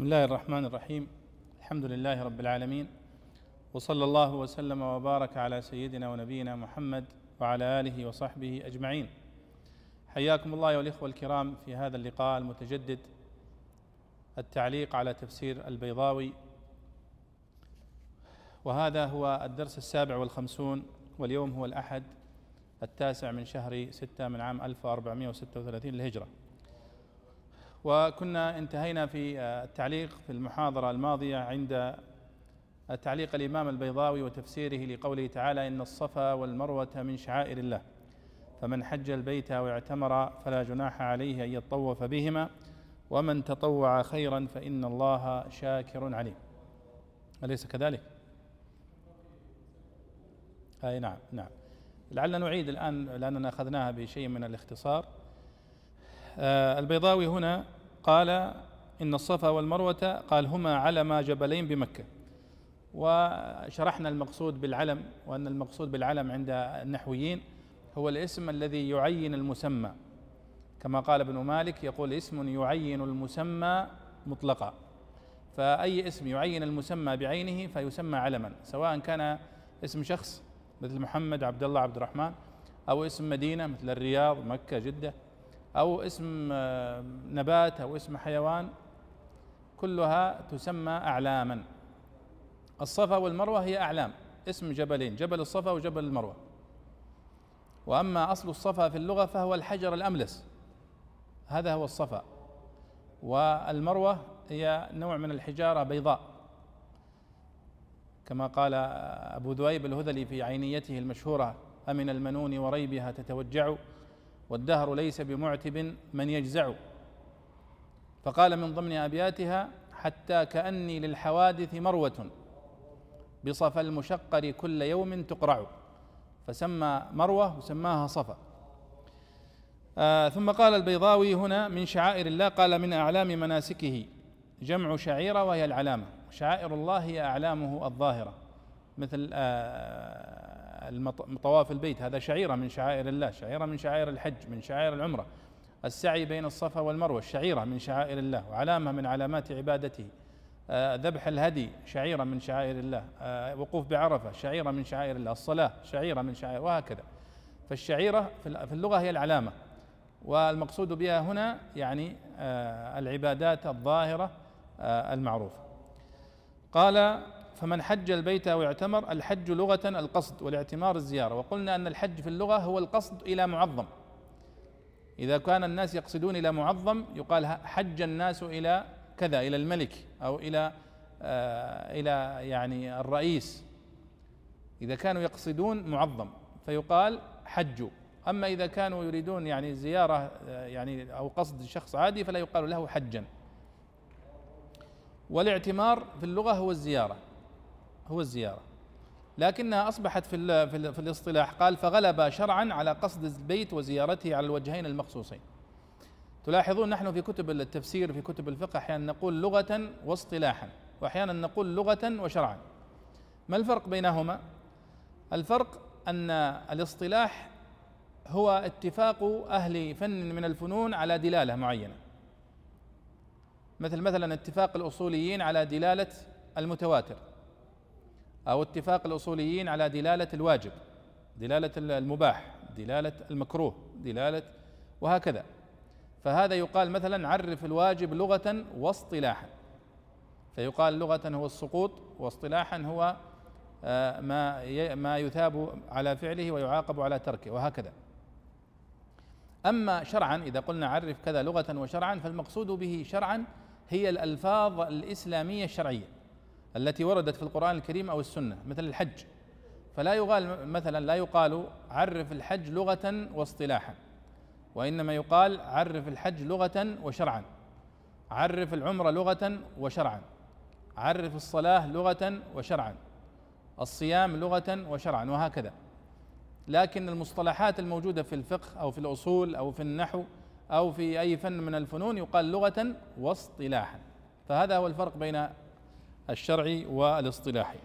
بسم الله الرحمن الرحيم. الحمد لله رب العالمين. وصلى الله وسلم وبارك على سيدنا ونبينا محمد وعلى آله وصحبه أجمعين. حياكم الله ايها الإخوة الكرام في هذا اللقاء المتجدد التعليق على تفسير البيضاوي. وهذا هو الدرس السابع والخمسون واليوم هو الأحد التاسع من شهر ستة من عام 1436 للهجرة. وكنا انتهينا في التعليق في المحاضرة الماضية عند تعليق الإمام البيضاوي وتفسيره لقوله تعالى إن الصفا والمروة من شعائر الله فمن حج البيت واعتمر فلا جناح عليه أن يطوف بهما ومن تطوع خيرا فإن الله شاكر عليم. أليس كذلك؟ أي نعم نعم. لعلنا نعيد الآن لأننا أخذناها بشيء من الاختصار. آه البيضاوي هنا قال إن الصفا والمروة قال هما علم جبلين بمكة. وشرحنا المقصود بالعلم وأن المقصود بالعلم عند النحويين هو الاسم الذي يعين المسمى. كما قال ابن مالك يقول اسم يعين المسمى مطلقا. فأي اسم يعين المسمى بعينه فيسمى علما سواء كان اسم شخص مثل محمد عبد الله عبد الرحمن أو اسم مدينة مثل الرياض مكة جدة. أو اسم آه، نبات أو اسم حيوان كلها تسمى أعلاما. الصفا والمروة هي أعلام اسم جبلين جبل الصفا وجبل المروة. وأما أصل الصفا في اللغة فهو الحجر الأملس هذا هو الصفا. والمروة هي نوع من الحجارة بيضاء. كما قال أبو ذؤيب الهذلي في عينيته المشهورة أمن المنون وريبها تتوجع؟ والدهر ليس بمعتب من يجزع. فقال من ضمن أبياتها حتى كأني للحوادث مروة بصفى المشقر كل يوم تقرع. فسمى مروة وسماها صفا. آه ثم قال البيضاوي هنا من شعائر الله قال من أعلام مناسكه جمع شعيرة وهي العلامة. شعائر الله هي أعلامه الظاهرة مثل آه، طواف البيت هذا شعيرة من شعائر الله شعيرة من شعائر الحج من شعائر العمرة. السعي بين الصفا والمروة الشعيرة من شعائر الله وعلامة من علامات عبادته. آه، ذبح الهدي شعيرة من شعائر الله. آه، وقوف بعرفة شعيرة من شعائر الله. الصلاة شعيرة من شعائر وهكذا. فالشعيرة في اللغة هي العلامة. والمقصود بها هنا يعني العبادات الظاهرة المعروفة. قال فمن حج البيت أو اعتمر الحج لغة القصد والاعتمار الزيارة. وقلنا أن الحج في اللغة هو القصد إلى معظم. إذا كان الناس يقصدون إلى معظم يقال حج الناس إلى كذا إلى الملك أو إلى آه إلى يعني الرئيس. إذا كانوا يقصدون معظم فيقال حجوا أما إذا كانوا يريدون يعني زيارة آه، يعني أو قصد شخص عادي فلا يقال له حجا. والاعتمار في اللغة هو الزيارة. هو الزيارة. لكنها أصبحت في, في, في الاصطلاح قال فغلب شرعا على قصد البيت وزيارته على الوجهين المخصوصين. تلاحظون نحن في كتب التفسير في كتب الفقه أحيانا نقول لغة واصطلاحا وأحيانا نقول لغة وشرعا. ما الفرق بينهما؟ الفرق أن الاصطلاح هو اتفاق أهل فن من الفنون على دلالة معينة. مثل مثلا اتفاق الأصوليين على دلالة المتواتر. أو اتفاق الأصوليين على دلالة الواجب دلالة المباح دلالة المكروه دلالة وهكذا. فهذا يقال مثلا عرف الواجب لغة واصطلاحا. فيقال لغة هو السقوط واصطلاحا هو آه، ما ما يثاب على فعله ويعاقب على تركه وهكذا. أما شرعا إذا قلنا عرف كذا لغة وشرعا فالمقصود به شرعا هي الألفاظ الإسلامية الشرعية. التي وردت في القرآن الكريم أو السنة مثل الحج. فلا يقال مثلا لا يقال عرف الحج لغة واصطلاحا وإنما يقال عرف الحج لغة وشرعا. عرف العمرة لغة وشرعا. عرف الصلاة لغة وشرعا. الصيام لغة وشرعا وهكذا. لكن المصطلحات الموجودة في الفقه أو في الأصول أو في النحو أو في أي فن من الفنون يقال لغة واصطلاحا. فهذا هو الفرق بين الشرعي والاصطلاحي.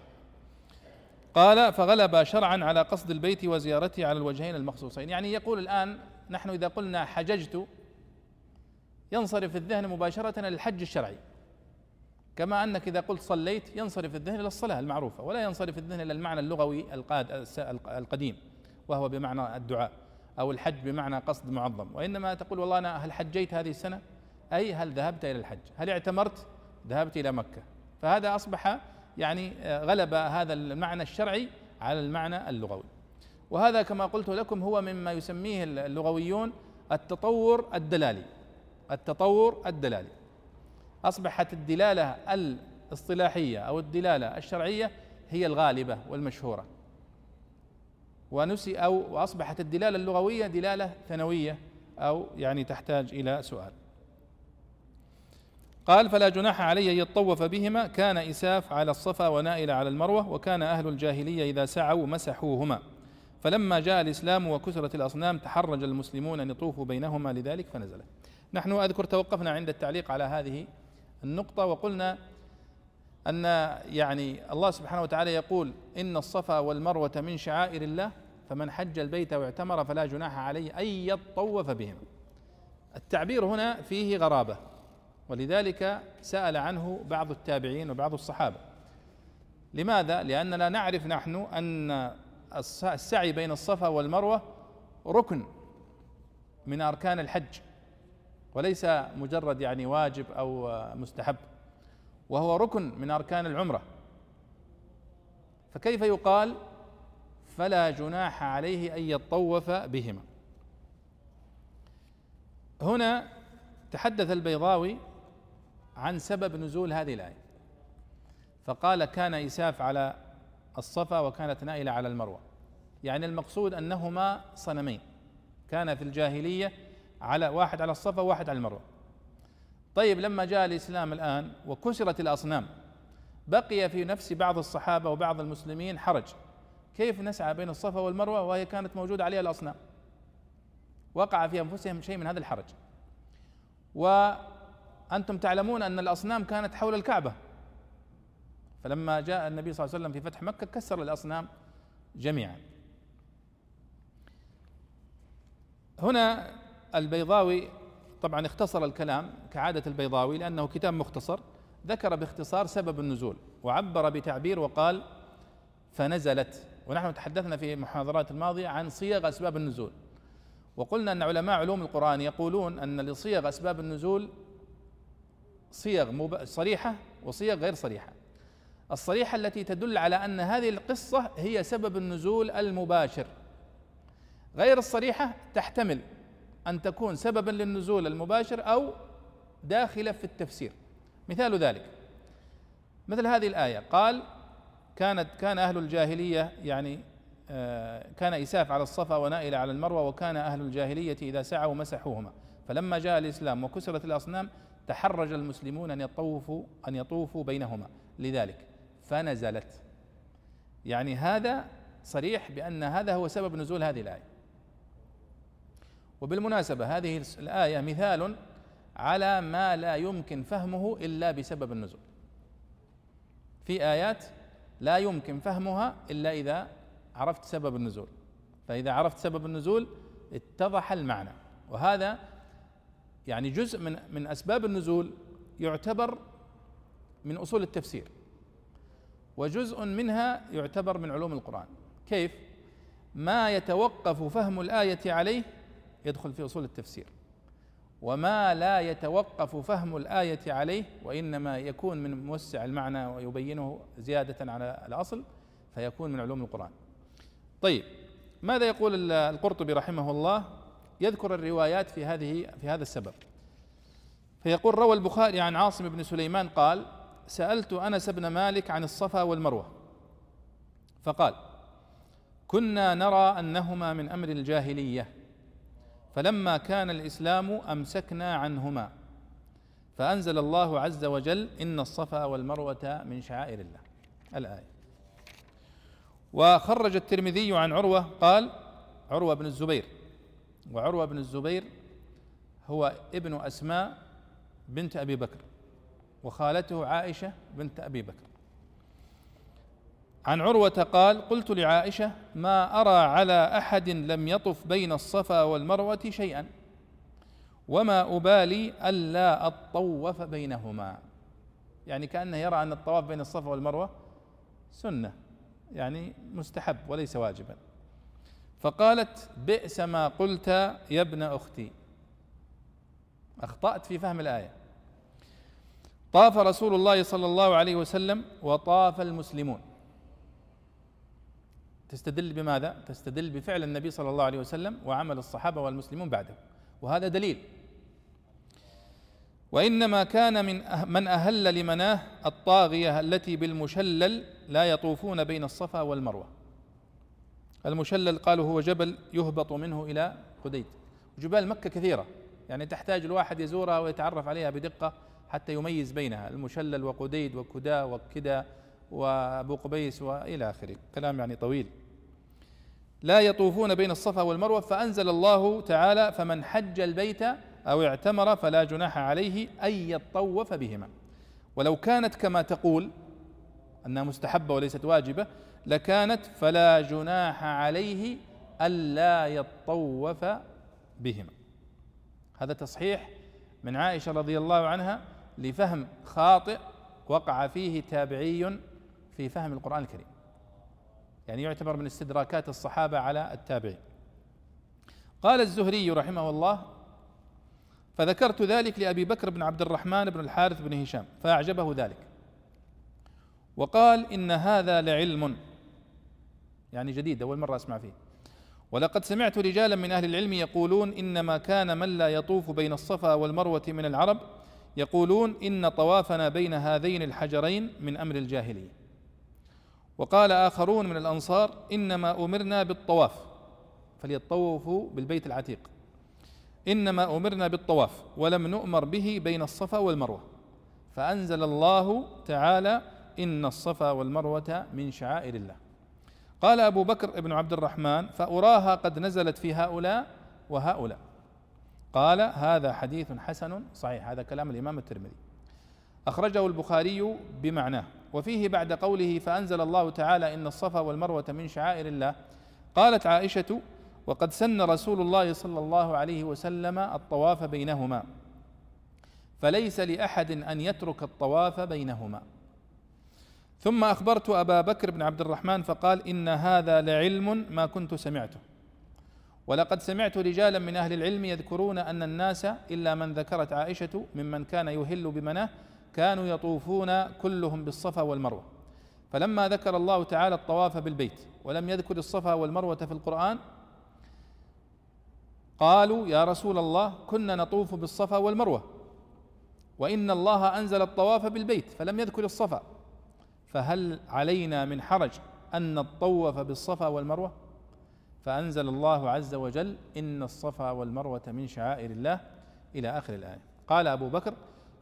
قال فغلب شرعا على قصد البيت وزيارته على الوجهين المخصوصين. يعني يقول الآن نحن إذا قلنا حججت ينصرف الذهن مباشرة للحج الشرعي. كما أنك إذا قلت صليت ينصرف الذهن إلى الصلاه المعروفة ولا ينصرف الذهن إلى المعنى اللغوي القديم وهو بمعنى الدعاء أو الحج بمعنى قصد معظم. وإنما تقول والله أنا هل حجيت هذه السنة؟ أي هل ذهبت إلى الحج؟ هل اعتمرت؟ ذهبت إلى مكة. فهذا أصبح يعني غلب هذا المعنى الشرعي على المعنى اللغوي. وهذا كما قلت لكم هو مما يسميه اللغويون التطور الدلالي. التطور الدلالي. أصبحت الدلالة الاصطلاحية أو الدلالة الشرعية هي الغالبة والمشهورة. ونسي أو وأصبحت الدلالة اللغوية دلالة ثانوية أو يعني تحتاج إلى سؤال. قال فلا جناح علي أن يطوف بهما. كان إساف على الصفا ونائل على المروة وكان أهل الجاهلية إذا سعوا مسحوهما. فلما جاء الإسلام وكسرت الأصنام تحرج المسلمون أن يطوفوا بينهما. لذلك فنزل. نحن أذكر توقفنا عند التعليق على هذه النقطة وقلنا أن يعني الله سبحانه وتعالى يقول إن الصفا والمروة من شعائر الله فمن حج البيت واعتمر فلا جناح عليه أن يطوف بهما. التعبير هنا فيه غرابة. ولذلك سأل عنه بعض التابعين وبعض الصحابة. لماذا؟ لاننا نعرف نحن أن السعي بين الصفا والمروة ركن من أركان الحج وليس مجرد يعني واجب أو مستحب وهو ركن من أركان العمرة. فكيف يقال فلا جناح عليه أن يطوف بهما؟ هنا تحدث البيضاوي عن سبب نزول هذه الآية. فقال كان إساف على الصفا وكانت نائله على المروة. يعني المقصود أنهما صنمين. كان في الجاهلية على واحد على الصفا وواحد على المروة. طيب لما جاء الإسلام الآن وكسرت الأصنام بقي في نفس بعض الصحابة وبعض المسلمين حرج. كيف نسعى بين الصفا والمروة وهي كانت موجودة عليها الأصنام؟ وقع في أنفسهم شيء من هذا الحرج. وأنتم تعلمون أن الأصنام كانت حول الكعبة. فلما جاء النبي صلى الله عليه وسلم في فتح مكة كسر الأصنام جميعا. هنا البيضاوي طبعا اختصر الكلام كعادة البيضاوي لأنه كتاب مختصر ذكر باختصار سبب النزول وعبر بتعبير وقال فنزلت. ونحن تحدثنا في المحاضرات الماضية عن صيغ أسباب النزول. وقلنا أن علماء علوم القرآن يقولون أن لصيغ أسباب النزول صيغ صريحة وصيغ غير صريحة. الصريحة التي تدل على أن هذه القصة هي سبب النزول المباشر. غير الصريحة تحتمل أن تكون سببا للنزول المباشر أو داخلة في التفسير. مثال ذلك. مثل هذه الآية قال كانت كان أهل الجاهلية يعني آه، كان إساف على الصفا ونائل على المروة وكان أهل الجاهلية إذا سعوا مسحوهما. فلما جاء الإسلام وكسرت الأصنام تحرج المسلمون أن يطوفوا أن يطوفوا بينهما. لذلك فنزلت. يعني هذا صريح بأن هذا هو سبب نزول هذه الآية. وبالمناسبة هذه الآية مثال على ما لا يمكن فهمه إلا بسبب النزول. في آيات لا يمكن فهمها إلا إذا عرفت سبب النزول. فإذا عرفت سبب النزول اتضح المعنى. وهذا يعني جزء من من أسباب النزول يعتبر من أصول التفسير وجزء منها يعتبر من علوم القرآن. كيف؟ ما يتوقف فهم الآية عليه يدخل في أصول التفسير وما لا يتوقف فهم الآية عليه وإنما يكون من موسع المعنى ويبينه زيادة على الأصل فيكون من علوم القرآن. طيب ماذا يقول القرطبي رحمه الله؟ يذكر الروايات في هذه في هذا السبب. فيقول روى البخاري عن عاصم بن سليمان قال سألت أنس بن مالك عن الصفا والمروة. فقال كنا نرى أنهما من أمر الجاهلية فلما كان الإسلام أمسكنا عنهما. فأنزل الله عز وجل إن الصفا والمروة من شعائر الله. الآية. وخرج الترمذي عن عروة قال عروة بن الزبير وعروة بن الزبير هو ابن أسماء بنت أبي بكر وخالته عائشة بنت أبي بكر. عن عروة قال قلت لعائشة ما أرى على أحد لم يطف بين الصفا والمروة شيئا وما أبالي ألا أطوف بينهما. يعني كأنه يرى أن الطواف بين الصفا والمروة سنة يعني مستحب وليس واجبا. فقالت بئس ما قلت يا ابن أختي. أخطأت في فهم الآية. طاف رسول الله صلى الله عليه وسلم وطاف المسلمون. تستدل بماذا؟ تستدل بفعل النبي صلى الله عليه وسلم وعمل الصحابة والمسلمون بعده. وهذا دليل. وإنما كان من أه- من أهل لمناه الطاغية التي بالمشلل لا يطوفون بين الصفا والمروة. المشلل قالوا هو جبل يهبط منه إلى قديد جبال مكة كثيرة يعني تحتاج الواحد يزورها ويتعرف عليها بدقة حتى يميز بينها المشلل وقديد وكدا وكدا وأبو قبيس وإلى آخره. كلام يعني طويل. لا يطوفون بين الصفا والمروة فأنزل الله تعالى فمن حج البيت أو اعتمر فلا جناح عليه أن يطوف بهما. ولو كانت كما تقول أنها مستحبة وليست واجبة لكانت فلا جناح عليه ألا يطوف بهما. هذا تصحيح من عائشة رضي الله عنها لفهم خاطئ وقع فيه تابعي في فهم القرآن الكريم. يعني يعتبر من استدراكات الصحابة على التابعين. قال الزهري رحمه الله فذكرت ذلك لأبي بكر بن عبد الرحمن بن الحارث بن هشام فأعجبه ذلك. وقال إن هذا لعلم يعني جديد أول مرة أسمع فيه. ولقد سمعت رجالا من أهل العلم يقولون إنما كان من لا يطوف بين الصفا والمروة من العرب يقولون إن طوافنا بين هذين الحجرين من أمر الجاهلية. وقال آخرون من الأنصار إنما أمرنا بالطواف فليطوفوا بالبيت العتيق. إنما أمرنا بالطواف ولم نؤمر به بين الصفا والمروة. فأنزل الله تعالى إن الصفا والمروة من شعائر الله. قال أبو بكر بن عبد الرحمن فأراها قد نزلت في هؤلاء وهؤلاء. قال هذا حديث حسن صحيح هذا كلام الإمام الترمذي. أخرجه البخاري بمعناه. وفيه بعد قوله فأنزل الله تعالى إن الصفا والمروة من شعائر الله. قالت عائشة وقد سن رسول الله صلى الله عليه وسلم الطواف بينهما. فليس لأحد أن يترك الطواف بينهما. ثم أخبرت أبا بكر بن عبد الرحمن فقال إن هذا لعلم ما كنت سمعته. ولقد سمعت رجالا من أهل العلم يذكرون أن الناس إلا من ذكرت عائشة ممن كان يهل بمناه كانوا يطوفون كلهم بالصفا والمروة. فلما ذكر الله تعالى الطواف بالبيت ولم يذكر الصفا والمروة في القرآن قالوا يا رسول الله كنا نطوف بالصفا والمروة وإن الله أنزل الطواف بالبيت فلم يذكر الصفا. فهل علينا من حرج أن نطوف بالصفا والمروة؟ فأنزل الله عز وجل إن الصفا والمروة من شعائر الله إلى آخر الآية. قال أبو بكر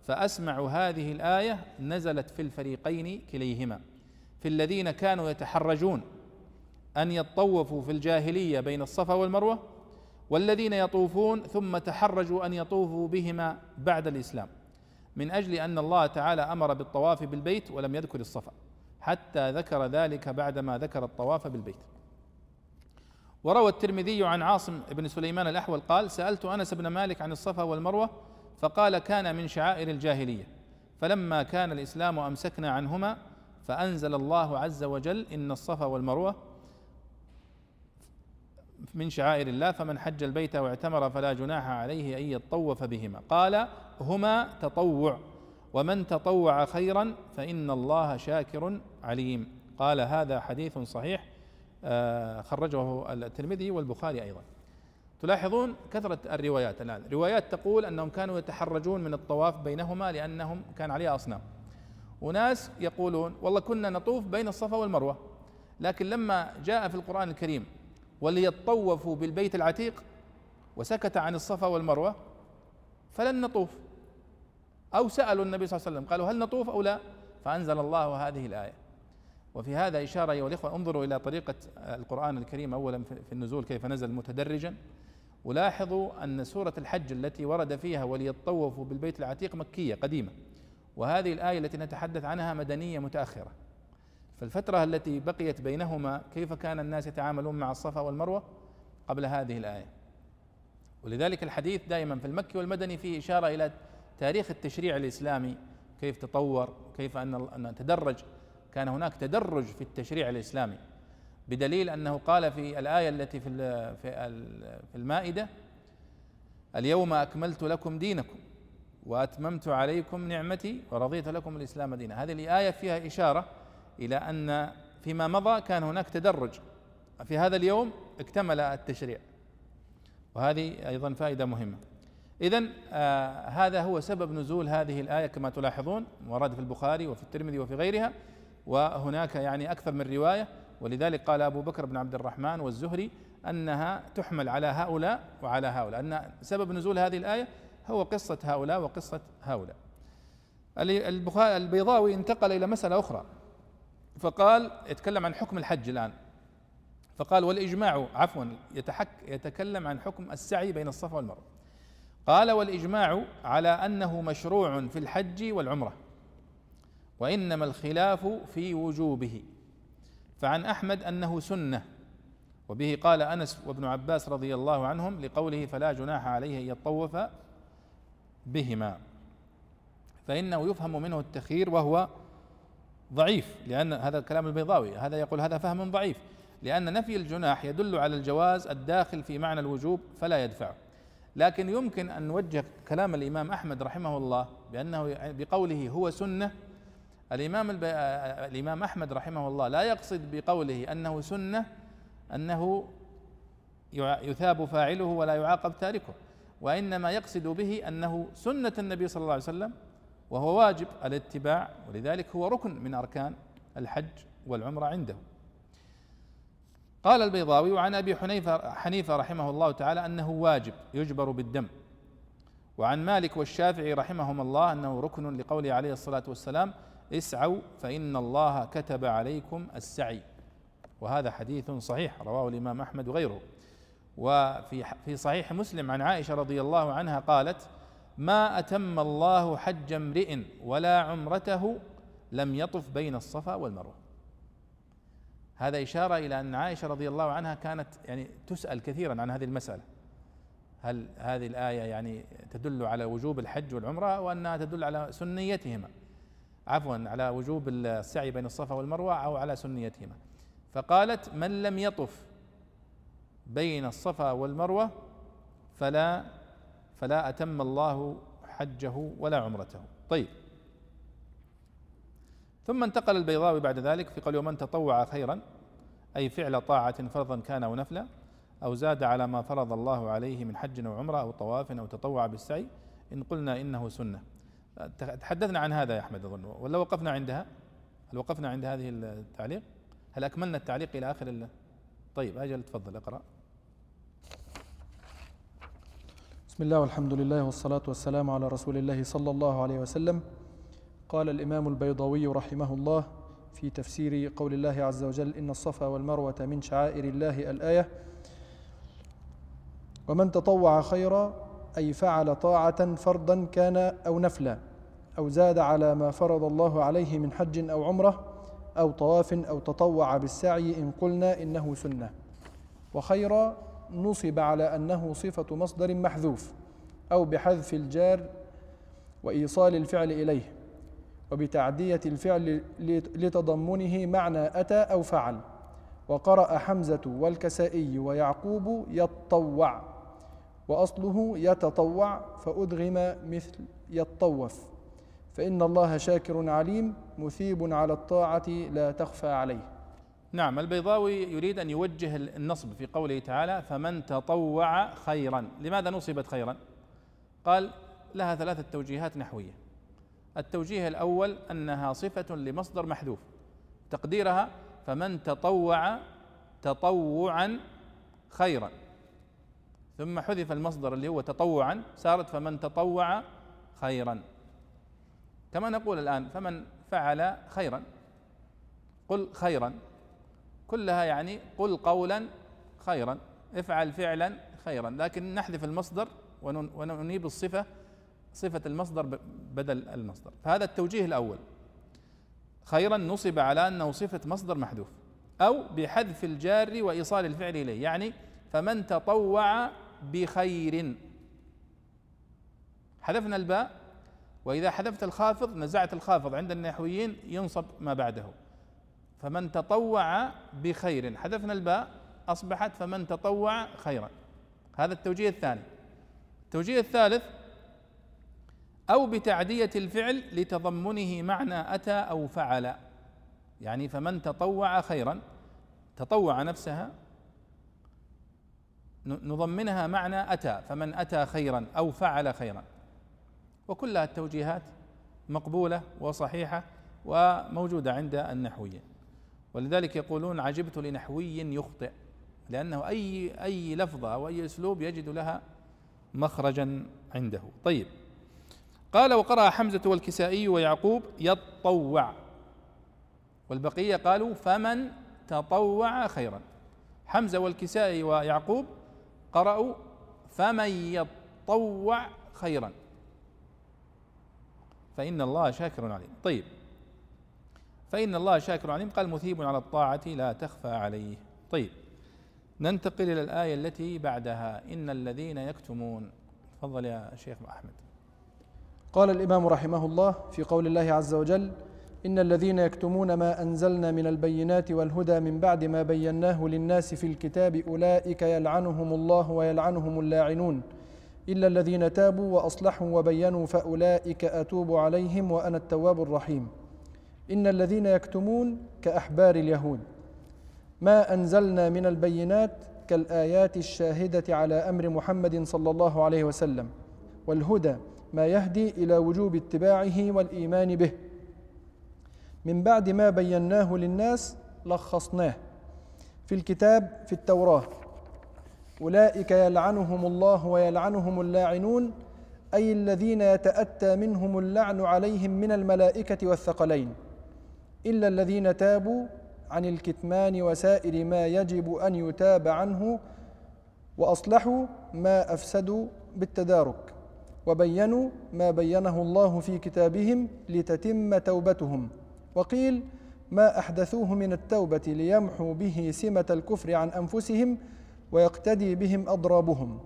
فأسمع هذه الآية نزلت في الفريقين كليهما في الذين كانوا يتحرجون أن يطوفوا في الجاهلية بين الصفا والمروة والذين يطوفون ثم تحرجوا أن يطوفوا بهما بعد الإسلام. من أجل أن الله تعالى أمر بالطواف بالبيت ولم يذكر الصفا حتى ذكر ذلك بعدما ذكر الطواف بالبيت. وروى الترمذي عن عاصم بن سليمان الأحول قال سألت أنس بن مالك عن الصفا والمروة فقال كان من شعائر الجاهلية. فلما كان الإسلام أمسكنا عنهما فأنزل الله عز وجل إن الصفا والمروة من شعائر الله فمن حج البيت واعتمر فلا جناح عليه أن يطوف بهما. قال هما تطوع ومن تطوع خيرا فإن الله شاكر عليم. قال هذا حديث صحيح آه، خرجه الترمذي والبخاري أيضا. تلاحظون كثرة الروايات الآن. روايات تقول أنهم كانوا يتحرجون من الطواف بينهما لأنهم كان عليها أصنام. وناس يقولون والله كنا نطوف بين الصفا والمروة لكن لما جاء في القرآن الكريم وليطوفوا بالبيت العتيق وسكت عن الصفا والمروة فلن نطوف. أو سألوا النبي صلى الله عليه وسلم قالوا هل نطوف أو لا؟ فأنزل الله هذه الآية. وفي هذا إشارة أيها الإخوة انظروا إلى طريقة القرآن الكريم أولا في النزول كيف نزل متدرجا. ولاحظوا أن سورة الحج التي ورد فيها وليطوفوا بالبيت العتيق مكية قديمة. وهذه الآية التي نتحدث عنها مدنية متأخرة. فالفترة التي بقيت بينهما كيف كان الناس يتعاملون مع الصفا والمروة قبل هذه الآية. ولذلك الحديث دائما في المكي والمدني فيه إشارة إلى تاريخ التشريع الإسلامي كيف تطور كيف أن تدرج كان هناك تدرج في التشريع الإسلامي. بدليل أنه قال في الآية التي في في المائدة اليوم أكملت لكم دينكم وأتممت عليكم نعمتي ورضيت لكم الإسلام دينا. هذه الآية فيها إشارة إلى أن فيما مضى كان هناك تدرج. في هذا اليوم اكتمل التشريع. وهذه أيضا فائدة مهمة. إذا آه هذا هو سبب نزول هذه الآية كما تلاحظون ورد في البخاري وفي الترمذي وفي غيرها وهناك يعني أكثر من رواية. ولذلك قال أبو بكر بن عبد الرحمن والزهري أنها تحمل على هؤلاء وعلى هؤلاء. أن سبب نزول هذه الآية هو قصة هؤلاء وقصة هؤلاء. البيضاوي انتقل إلى مسألة أخرى. فقال يتكلم عن حكم الحج الآن. فقال والإجماع عفوا يتحك يتكلم عن حكم السعي بين الصفا والمروة. قال والإجماع على أنه مشروع في الحج والعمرة وإنما الخلاف في وجوبه. فعن أحمد أنه سنة. وبه قال أنس وابن عباس رضي الله عنهم لقوله فلا جناح عليه أن يطوف بهما. فإنه يفهم منه التخيير وهو ضعيف لأن هذا الكلام البيضاوي هذا يقول هذا فهم ضعيف لأن نفي الجناح يدل على الجواز الداخل في معنى الوجوب فلا يدفعه لكن يمكن أن نوجه كلام الإمام أحمد رحمه الله بأنه بقوله هو سنة الإمام الإمام أحمد رحمه الله لا يقصد بقوله أنه سنة أنه يثاب فاعله ولا يعاقب تاركه وإنما يقصد به أنه سنة النبي صلى الله عليه وسلم وهو واجب الاتباع ولذلك هو ركن من أركان الحج والعمرة عنده. قال البيضاوي وعن أبي حنيفة حنيفة رحمه الله تعالى أنه واجب يجبر بالدم. وعن مالك والشافعي رحمهما الله أنه ركن لقوله عليه الصلاة والسلام اسعوا فإن الله كتب عليكم السعي وهذا حديث صحيح رواه الإمام أحمد وغيره. وفي في صحيح مسلم عن عائشة رضي الله عنها قالت ما أتم الله حج امرئ ولا عمرته لم يطف بين الصفا والمروة. هذا إشارة إلى أن عائشة رضي الله عنها كانت يعني تسأل كثيرا عن هذه المسألة. هل هذه الآية يعني تدل على وجوب الحج والعمرة وأنها تدل على سنيتهما؟ عفوا على وجوب السعي بين الصفا والمروة أو على سنيتهما. فقالت من لم يطف بين الصفا والمروة فلا فلا أتم الله حجه ولا عمرته. طيب. ثم انتقل البيضاوي بعد ذلك في قول ومن تطوع خيرا أي فعل طاعة فرضا كان أو نفلا أو زاد على ما فرض الله عليه من حج أو عمرة أو طواف أو تطوع بالسعي إن قلنا إنه سنة. تحدثنا عن هذا يا أحمد أظن. ولا وقفنا عندها؟ هل وقفنا عند هذه التعليق؟ هل أكملنا التعليق إلى آخر طيب أجل تفضل اقرأ. بسم الله والحمد لله والصلاة والسلام على رسول الله صلى الله عليه وسلم. قال الإمام البيضاوي رحمه الله في تفسير قول الله عز وجل إن الصفا والمروة من شعائر الله الآية ومن تطوع خيرا أي فعل طاعة فرضا كان أو نفلا أو زاد على ما فرض الله عليه من حج أو عمرة أو طواف أو تطوع بالسعي إن قلنا إنه سنة. وخيرا نصب على أنه صفة مصدر محذوف أو بحذف الجار وإيصال الفعل إليه وبتعدية الفعل لتضمنه معنى أتى أو فعل وقرأ حمزة والكسائي ويعقوب يطوع وأصله يتطوع فأدغم مثل يطوف فإن الله شاكر عليم مثيب على الطاعة لا تخفى عليه. نعم البيضاوي يريد أن يوجه النصب في قوله تعالى فمن تطوع خيرا. لماذا نصبت خيرا؟ قال لها ثلاثة توجيهات نحوية. التوجيه الأول أنها صفة لمصدر محذوف. تقديرها فمن تطوع تطوعا خيرا. ثم حذف المصدر اللي هو تطوعا صارت فمن تطوع خيرا. كما نقول الآن فمن فعل خيرا. قل خيرا. كلها يعني قل قولا خيرا افعل فعلا خيرا. لكن نحذف المصدر وننيب الصفة صفة المصدر بدل المصدر. فهذا التوجيه الأول. خيرا نصب على أنه صفة مصدر محذوف أو بحذف الجار وإيصال الفعل إليه. يعني فمن تطوع بخير. حذفنا الباء وإذا حذفت الخافض نزعت الخافض عند النحويين ينصب ما بعده. فمن تطوع بخير حذفنا الباء أصبحت فمن تطوع خيرا. هذا التوجيه الثاني. التوجيه الثالث أو بتعدية الفعل لتضمنه معنى أتى أو فعل. يعني فمن تطوع خيرا تطوع نفسها نضمنها معنى أتى فمن أتى خيرا أو فعل خيرا. وكلها التوجيهات مقبولة وصحيحة وموجودة عند النحويين. ولذلك يقولون عجبت لنحوي يخطئ لأنه أي أي لفظة أو أي أسلوب يجد لها مخرجا عنده. طيب. قال وقرأ حمزة والكسائي ويعقوب يطوع والبقية قالوا فمن تطوع خيرا حمزة والكسائي ويعقوب قرأوا فمن يطوع خيرا فإن الله شاكر عليم. طيب. فإن الله شاكر عليم. قال مثيب على الطاعة لا تخفى عليه. طيب ننتقل إلى الآية التي بعدها. إن الذين يكتمون. تفضل يا شيخ أحمد. قال الإمام رحمه الله في قول الله عز وجل إن الذين يكتمون ما أنزلنا من البينات والهدى من بعد ما بيناه للناس في الكتاب أولئك يلعنهم الله ويلعنهم اللاعنون. إلا الذين تابوا وأصلحوا وبينوا فأولئك أتوب عليهم وأنا التواب الرحيم. إن الذين يكتمون كأحبار اليهود. ما أنزلنا من البينات كالآيات الشاهدة على أمر محمد صلى الله عليه وسلم والهدى ما يهدي إلى وجوب اتباعه والإيمان به. من بعد ما بيناه للناس لخصناه في الكتاب في التوراة. أولئك يلعنهم الله ويلعنهم اللاعنون أي الذين يتأتى منهم اللعن عليهم من الملائكة والثقلين. إلا الذين تابوا عن الكتمان وسائر ما يجب أن يتاب عنه وأصلحوا ما أفسدوا بالتدارك وبينوا ما بينه الله في كتابهم لتتم توبتهم. وقيل ما أحدثوه من التوبة ليمحوا به سمة الكفر عن أنفسهم ويقتدي بهم أضرابهم.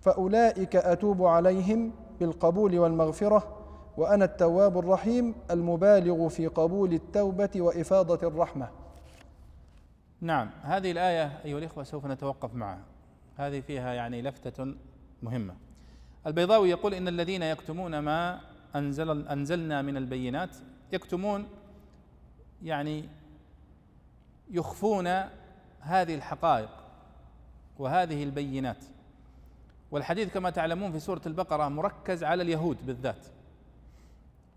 فأولئك أتوب عليهم بالقبول والمغفرة وأنا التواب الرحيم المبالغ في قبول التوبة وإفاضة الرحمة. نعم هذه الآية أيها الإخوة سوف نتوقف معها. هذه فيها يعني لفتة مهمة. البيضاوي يقول إن الذين يكتمون ما انزل أنزلنا من البينات يكتمون يعني يخفون هذه الحقائق وهذه البينات. والحديث كما تعلمون في سورة البقرة مركز على اليهود بالذات.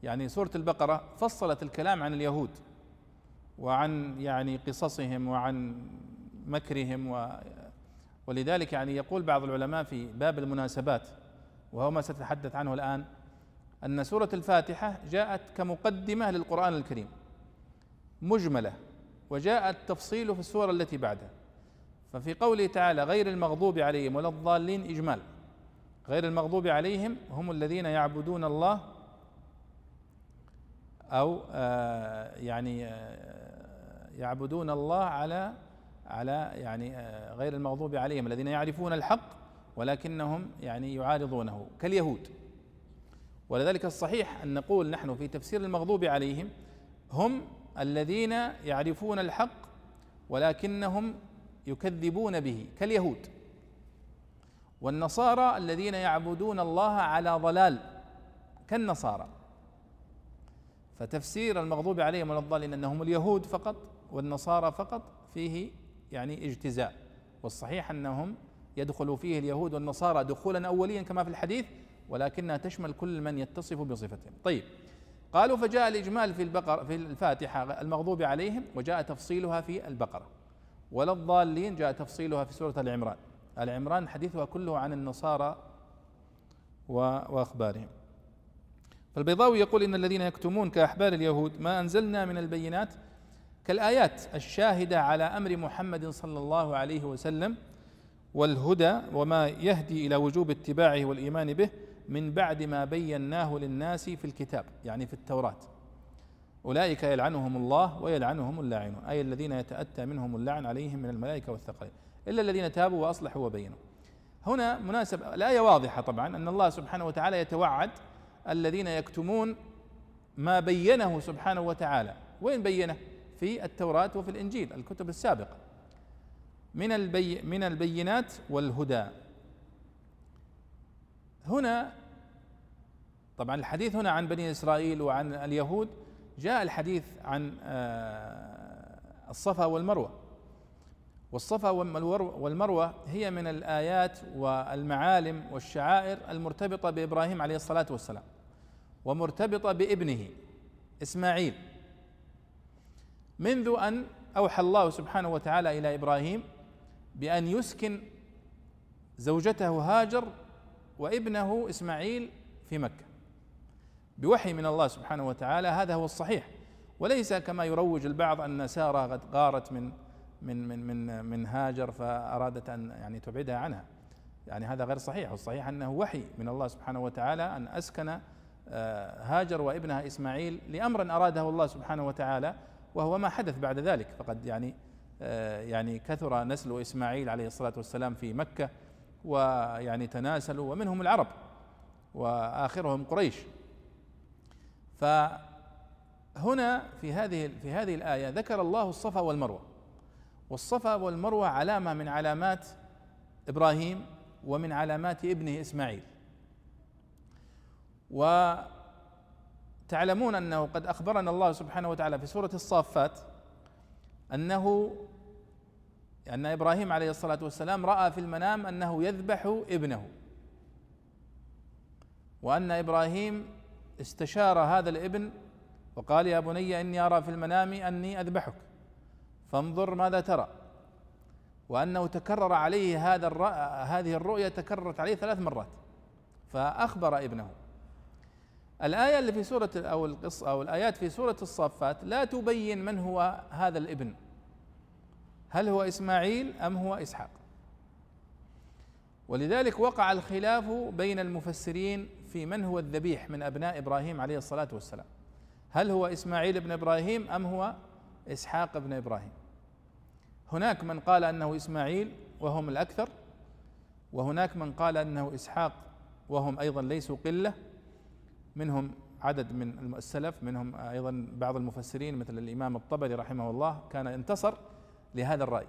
يعني سورة البقرة فصلت الكلام عن اليهود وعن يعني قصصهم وعن مكرهم و ولذلك يعني يقول بعض العلماء في باب المناسبات وهو ما سأتحدث عنه الآن أن سورة الفاتحة جاءت كمقدمة للقرآن الكريم مجملة وجاء التفصيل في السورة التي بعدها. ففي قوله تعالى غير المغضوب عليهم ولا الضالين إجمال غير المغضوب عليهم هم الذين يعبدون الله أو آه يعني آه يعبدون الله على على يعني آه غير المغضوب عليهم الذين يعرفون الحق ولكنهم يعني يعارضونه كاليهود. ولذلك الصحيح أن نقول نحن في تفسير المغضوب عليهم هم الذين يعرفون الحق ولكنهم يكذبون به كاليهود. والنصارى الذين يعبدون الله على ضلال كالنصارى. فتفسير المغضوب عليهم ولا الضالين أنهم اليهود فقط والنصارى فقط فيه يعني اجتزاء والصحيح أنهم يدخل فيه اليهود والنصارى دخولا اوليا كما في الحديث ولكنها تشمل كل من يتصف بصفتهم. طيب قالوا فجاء الإجمال في البقرة في الفاتحة المغضوب عليهم وجاء تفصيلها في البقرة. ولا الضالين جاء تفصيلها في سورة العمران. العمران حديثها كله عن النصارى وأخبارهم. فالبيضاوي يقول إن الذين يكتمون كأحبار اليهود ما أنزلنا من البينات كالآيات الشاهدة على أمر محمد صلى الله عليه وسلم والهدى وما يهدي إلى وجوب اتباعه والإيمان به من بعد ما بيناه للناس في الكتاب يعني في التوراة. أولئك يلعنهم الله ويلعنهم اللاعنون أي الذين يتأتى منهم اللعن عليهم من الملائكة والثقلين إلا الذين تابوا وأصلحوا وبينوا. هنا مناسب الآية واضحة طبعا أن الله سبحانه وتعالى يتوعد الذين يكتمون ما بينه سبحانه وتعالى. وين بينه؟ في التوراة وفي الإنجيل الكتب السابقة. من البي من البينات والهدى. هنا طبعا الحديث هنا عن بني إسرائيل وعن اليهود جاء الحديث عن آه، الصفا والمروة. والصفا والمروة هي من الآيات والمعالم والشعائر المرتبطة بإبراهيم عليه الصلاة والسلام. ومرتبطة بابنه إسماعيل. منذ أن أوحى الله سبحانه وتعالى إلى إبراهيم بأن يسكن زوجته هاجر وابنه إسماعيل في مكة. بوحي من الله سبحانه وتعالى هذا هو الصحيح. وليس كما يروج البعض أن سارة قد غارت من من من من من هاجر فأرادت أن يعني تبعدها عنها. يعني هذا غير صحيح. والصحيح أنه وحي من الله سبحانه وتعالى أن أسكن آه، هاجر وابنها إسماعيل لأمر أراده الله سبحانه وتعالى وهو ما حدث بعد ذلك. فقد يعني آه، يعني كثر نسل إسماعيل عليه الصلاة والسلام في مكة ويعني تناسلوا ومنهم العرب وآخرهم قريش. فهنا في هذه في هذه الآية ذكر الله الصفا والمروة. والصفا والمروة علامة من علامات إبراهيم ومن علامات ابنه إسماعيل. وتعلمون أنه قد أخبرنا الله سبحانه وتعالى في سورة الصافات أنه أن إبراهيم عليه الصلاة والسلام رأى في المنام أنه يذبح ابنه وأن إبراهيم استشار هذا الابن وقال يا بني إني أرى في المنام أني أذبحك فانظر ماذا ترى وأنه تكرر عليه هذا هذه الرؤيا تكررت عليه ثلاث مرات فأخبر ابنه. الآية اللي في سورة أو القصة أو الآيات في سورة الصافات لا تبين من هو هذا الابن. هل هو إسماعيل أم هو إسحاق؟ ولذلك وقع الخلاف بين المفسرين في من هو الذبيح من أبناء إبراهيم عليه الصلاة والسلام. هل هو إسماعيل بن إبراهيم أم هو إسحاق بن إبراهيم؟ هناك من قال أنه إسماعيل وهم الأكثر وهناك من قال أنه إسحاق وهم أيضا ليسوا قلة منهم عدد من السلف منهم أيضا بعض المفسرين مثل الإمام الطبري رحمه الله كان انتصر لهذا الرأي.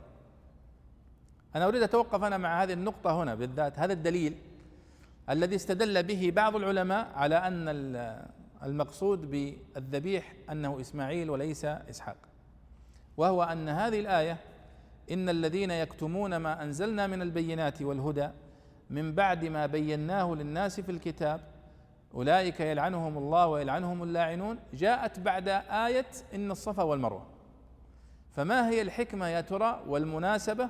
أنا أريد أتوقف أنا مع هذه النقطة هنا بالذات هذا الدليل الذي استدل به بعض العلماء على أن المقصود بالذبيح أنه إسماعيل وليس إسحاق. وهو أن هذه الآية إن الذين يكتمون ما أنزلنا من البينات والهدى من بعد ما بيناه للناس في الكتاب أولئك يلعنهم الله ويلعنهم اللاعنون. جاءت بعد آية إن الصفا والمروة. فما هي الحكمة يا ترى والمناسبة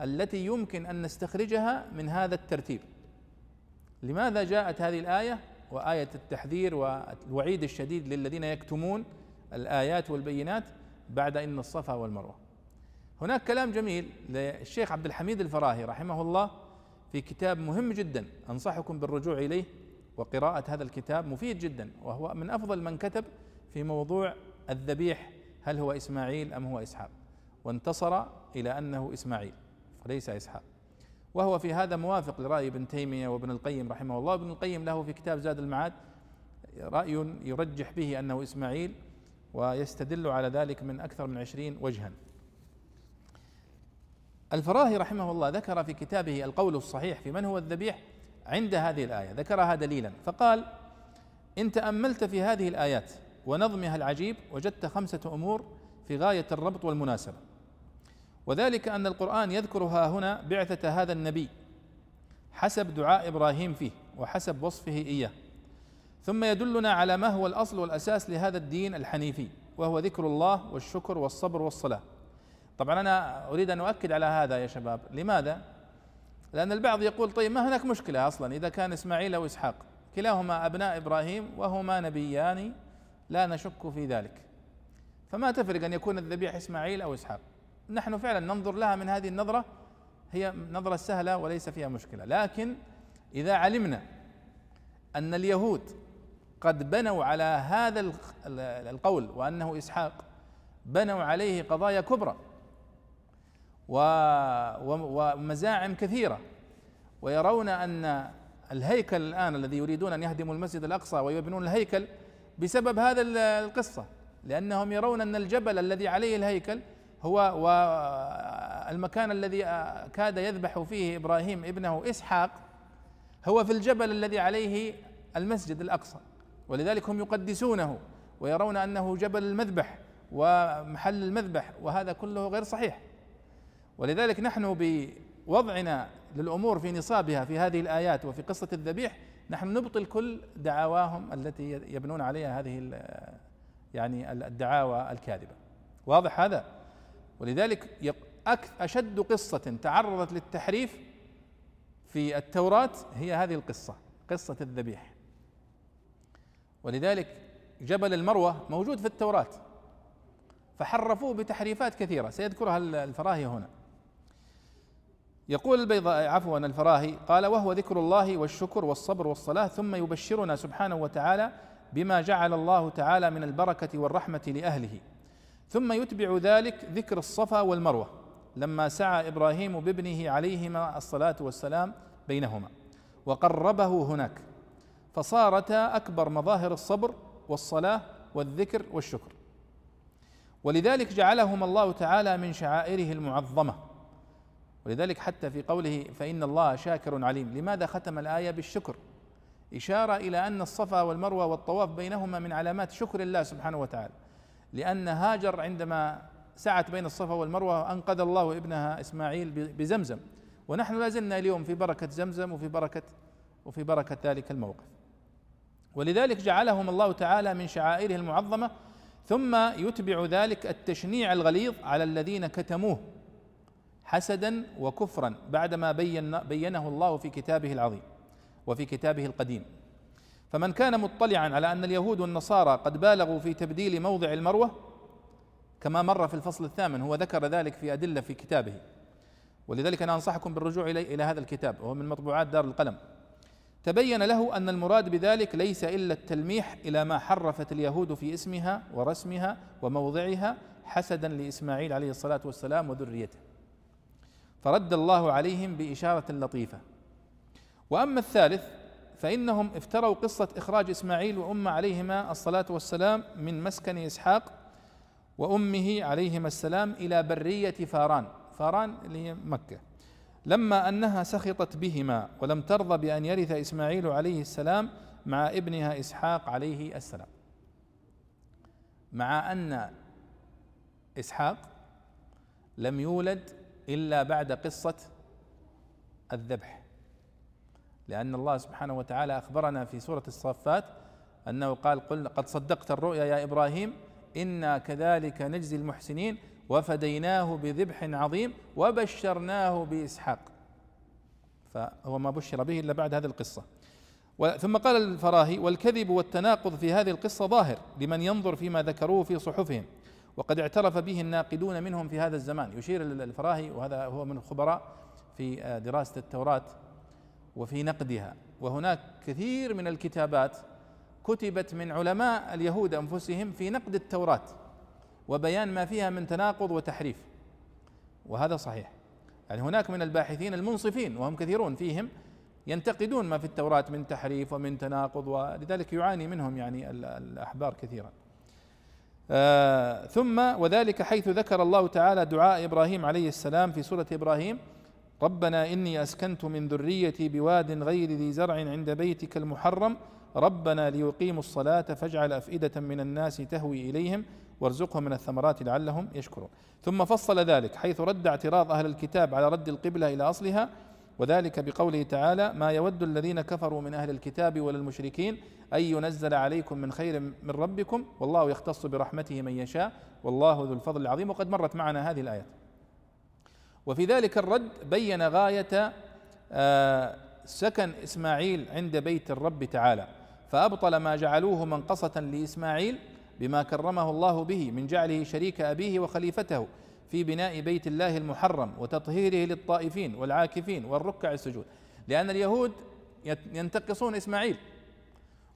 التي يمكن أن نستخرجها من هذا الترتيب؟ لماذا جاءت هذه الآية وآية التحذير والوعيد الشديد للذين يكتمون الآيات والبينات بعد إن الصفا والمروة؟ هناك كلام جميل للشيخ عبد الحميد الفراهي رحمه الله في كتاب مهم جدا أنصحكم بالرجوع إليه. وقراءة هذا الكتاب مفيد جدا وهو من أفضل من كتب في موضوع الذبيح هل هو إسماعيل أم هو إسحاق؟ وانتصر إلى أنه إسماعيل وليس إسحاق. وهو في هذا موافق لرأي ابن تيمية وابن القيم رحمه الله. ابن القيم له في كتاب زاد المعاد رأي يرجح به أنه إسماعيل ويستدل على ذلك من أكثر من عشرين وجها. الفراهي رحمه الله ذكر في كتابه القول الصحيح في من هو الذبيح عند هذه الآية ذكرها دليلا فقال إن تأملت في هذه الآيات ونظمها العجيب وجدت خمسة أمور في غاية الربط والمناسبة. وذلك أن القرآن يذكرها هنا بعثة هذا النبي حسب دعاء إبراهيم فيه وحسب وصفه إياه. ثم يدلنا على ما هو الأصل والأساس لهذا الدين الحنيفي وهو ذكر الله والشكر والصبر والصلاة. طبعا أنا أريد أن أؤكد على هذا يا شباب. لماذا؟ لأن البعض يقول طيب ما هناك مشكلة أصلا؟ إذا كان إسماعيل أو إسحاق. كلاهما أبناء إبراهيم وهما نبيان لا نشك في ذلك. فما تفرق أن يكون الذبيح إسماعيل أو إسحاق؟ نحن فعلا ننظر لها من هذه النظرة هي نظرة سهلة وليس فيها مشكلة. لكن إذا علمنا أن اليهود قد بنوا على هذا القول وأنه إسحاق بنوا عليه قضايا كبرى ومزاعم كثيرة. ويرون أن الهيكل الآن الذي يريدون أن يهدموا المسجد الأقصى ويبنون الهيكل بسبب هذا القصة. لأنهم يرون أن الجبل الذي عليه الهيكل هو والمكان الذي كاد يذبح فيه إبراهيم ابنه إسحاق هو في الجبل الذي عليه المسجد الأقصى. ولذلك هم يقدسونه ويرون أنه جبل المذبح ومحل المذبح وهذا كله غير صحيح. ولذلك نحن بوضعنا للأمور في نصابها في هذه الآيات وفي قصة الذبيح نحن نبطل كل دعواهم التي يبنون عليها هذه يعني الدعاوى الكاذبة. واضح هذا؟ ولذلك أشد قصة تعرضت للتحريف في التوراة هي هذه القصة قصة الذبيح. ولذلك جبل المروة موجود في التوراة فحرفوه بتحريفات كثيرة. سيذكرها الفراهي هنا. يقول البيضاء عفوا الفراهي قال وهو ذكر الله والشكر والصبر والصلاة ثم يبشرنا سبحانه وتعالى بما جعل الله تعالى من البركة والرحمة لأهله. ثم يتبع ذلك ذكر الصفا والمروة لما سعى إبراهيم بابنه عليهما الصلاة والسلام بينهما. وقربه هناك. فصارتا أكبر مظاهر الصبر والصلاة والذكر والشكر. ولذلك جعلهما الله تعالى من شعائره المعظمة. ولذلك حتى في قوله فإن الله شاكر عليم. لماذا ختم الآية بالشكر؟ إشارة إلى أن الصفا والمروة والطواف بينهما من علامات شكر الله سبحانه وتعالى. لأن هاجر عندما سعت بين الصفا والمروة أنقذ الله ابنها إسماعيل بزمزم. ونحن لا زلنا اليوم في بركة زمزم وفي بركة وفي بركة ذلك الموقف. ولذلك جعلهم الله تعالى من شعائره المعظمة ثم يتبع ذلك التشنيع الغليظ على الذين كتموه. حسدا وكفرا بعدما بين بينه الله في كتابه العظيم وفي كتابه القديم. فمن كان مطلعا على أن اليهود والنصارى قد بالغوا في تبديل موضع المروة كما مر في الفصل الثامن هو ذكر ذلك في أدلة في كتابه. ولذلك أنا أنصحكم بالرجوع إلى إلى هذا الكتاب وهو من مطبوعات دار القلم. تبين له أن المراد بذلك ليس إلا التلميح إلى ما حرفت اليهود في اسمها ورسمها وموضعها حسدا لإسماعيل عليه الصلاة والسلام وذريته. فرد الله عليهم بإشارة لطيفة. وأما الثالث فإنهم افتروا قصة إخراج إسماعيل وأم عليهما الصلاة والسلام من مسكن إسحاق وأمه عليهما السلام إلى برية فاران. فاران اللي هي مكة. لما أنها سخطت بهما ولم ترضى بأن يرث إسماعيل عليه السلام مع ابنها إسحاق عليه السلام. مع أن إسحاق لم يولد إلا بعد قصة الذبح. لأن الله سبحانه وتعالى أخبرنا في سورة الصافات أنه قال قل قد صدقت الرؤيا يا إبراهيم إنا كذلك نجزي المحسنين وفديناه بذبح عظيم وبشرناه بإسحاق. فهو ما بشر به إلا بعد هذه القصة. ثم قال الفراهي والكذب والتناقض في هذه القصة ظاهر لمن ينظر فيما ذكروه في صحفهم. وقد اعترف به الناقدون منهم في هذا الزمان. يشير الفراهي وهذا هو من الخبراء في آه، دراسة التوراة وفي نقدها. وهناك كثير من الكتابات كتبت من علماء اليهود أنفسهم في نقد التوراة وبيان ما فيها من تناقض وتحريف. وهذا صحيح. يعني هناك من الباحثين المنصفين وهم كثيرون فيهم ينتقدون ما في التوراة من تحريف ومن تناقض ولذلك يعاني منهم يعني الأحبار كثيرا. آه ثم وذلك حيث ذكر الله تعالى دعاء إبراهيم عليه السلام في سورة إبراهيم ربنا إني أسكنت من ذريتي بواد غير ذي زرع عند بيتك المحرم ربنا ليقيموا الصلاة فاجعل أفئدة من الناس تهوي إليهم وارزقهم من الثمرات لعلهم يشكرون. ثم فصل ذلك حيث رد اعتراض أهل الكتاب على رد القبلة إلى أصلها وذلك بقوله تعالى ما يود الذين كفروا من أهل الكتاب ولا المشركين أن ينزل عليكم من خير من ربكم والله يختص برحمته من يشاء والله ذو الفضل العظيم. وقد مرت معنا هذه الايات وفي ذلك الرد بين غاية آه، سكن إسماعيل عند بيت الرب تعالى. فأبطل ما جعلوه منقصة لإسماعيل بما كرمه الله به من جعله شريك أبيه وخليفته. في بناء بيت الله المحرم وتطهيره للطائفين والعاكفين والركع السجود. لأن اليهود ينتقصون إسماعيل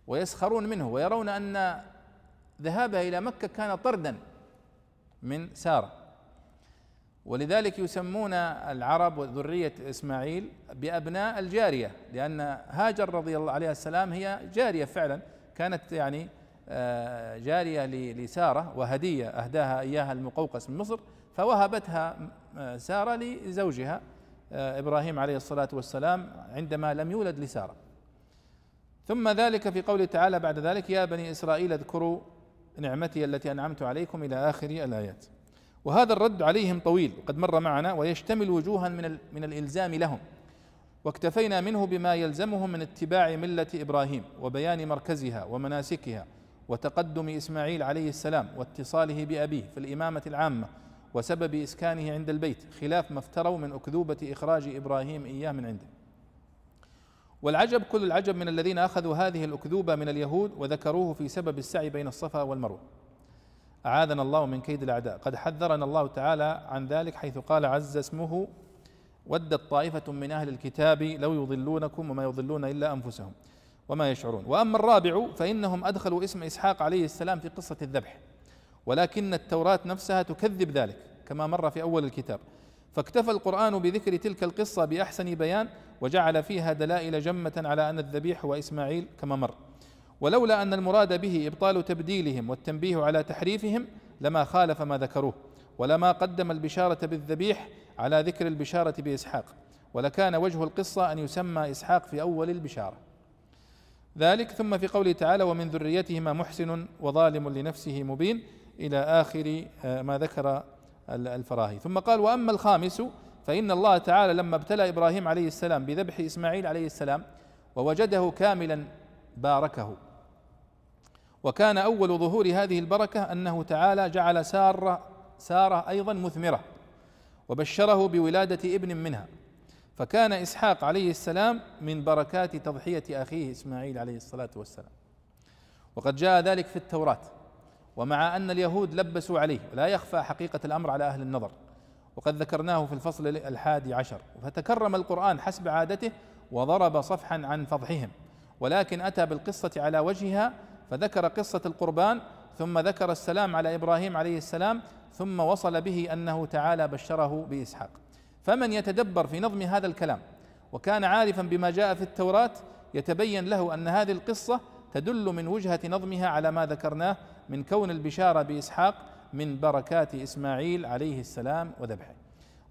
ويسخرون منه ويرون أن ذهابها إلى مكة كان طردا من سارة. ولذلك يسمون العرب وذرية إسماعيل بأبناء الجارية لأن هاجر رضي الله عليه السلام هي جارية فعلا كانت يعني آه، جارية لسارة وهدية أهداها إياها المقوقس من مصر. فوهبتها آه، سارة لزوجها آه، إبراهيم عليه الصلاة والسلام عندما لم يولد لسارة. ثم ذلك في قوله تعالى بعد ذلك يا بني إسرائيل اذكروا نعمتي التي أنعمت عليكم إلى آخر الآيات. وهذا الرد عليهم طويل وقد مر معنا ويشتمل وجوها من من الإلزام لهم. واكتفينا منه بما يلزمهم من اتباع ملة إبراهيم وبيان مركزها ومناسكها وتقدم إسماعيل عليه السلام واتصاله بأبيه في الإمامة العامة وسبب إسكانه عند البيت خلاف ما افتروا من أكذوبة إخراج إبراهيم إياه من عنده. والعجب كل العجب من الذين أخذوا هذه الأكذوبة من اليهود وذكروه في سبب السعي بين الصفا والمروة. أعاذنا الله من كيد الأعداء. قد حذرنا الله تعالى عن ذلك حيث قال عز اسمه ودت طائفة من أهل الكتاب لو يضلونكم وما يضلون إلا أنفسهم وما يشعرون. وأما الرابع فإنهم أدخلوا اسم إسحاق عليه السلام في قصة الذبح. ولكن التوراة نفسها تكذب ذلك كما مر في أول الكتاب. فاكتفى القرآن بذكر تلك القصة بأحسن بيان وجعل فيها دلائل جمة على أن الذبيح هو إسماعيل كما مر. ولولا أن المراد به إبطال تبديلهم والتنبيه على تحريفهم لما خالف ما ذكروه ولما قدم البشارة بالذبيح على ذكر البشارة بإسحاق. ولكان وجه القصة أن يسمى إسحاق في أول البشارة. ذلك ثم في قوله تعالى ومن ذريتهما محسن وظالم لنفسه مبين إلى آخر آه، ما ذكر الفراهي. ثم قال وأما الخامس فإن الله تعالى لما ابتلى إبراهيم عليه السلام بذبح إسماعيل عليه السلام ووجده كاملا باركه. وكان أول ظهور هذه البركة أنه تعالى جعل سارة سارة أيضا مثمرة وبشره بولادة ابن منها. فكان إسحاق عليه السلام من بركات تضحية أخيه إسماعيل عليه الصلاة والسلام. وقد جاء ذلك في التوراة. ومع أن اليهود لبسوا عليه لا يخفى حقيقة الأمر على أهل النظر. وقد ذكرناه في الفصل الحادي عشر. فتكرم القرآن حسب عادته وضرب صفحا عن فضحهم. ولكن أتى بالقصة على وجهها فذكر قصة القربان ثم ذكر السلام على إبراهيم عليه السلام ثم وصل به أنه تعالى بشره بإسحاق. فمن يتدبر في نظم هذا الكلام وكان عارفا بما جاء في التوراة يتبين له أن هذه القصة تدل من وجهة نظمها على ما ذكرناه من كون البشارة بإسحاق من بركات إسماعيل عليه السلام وذبحه.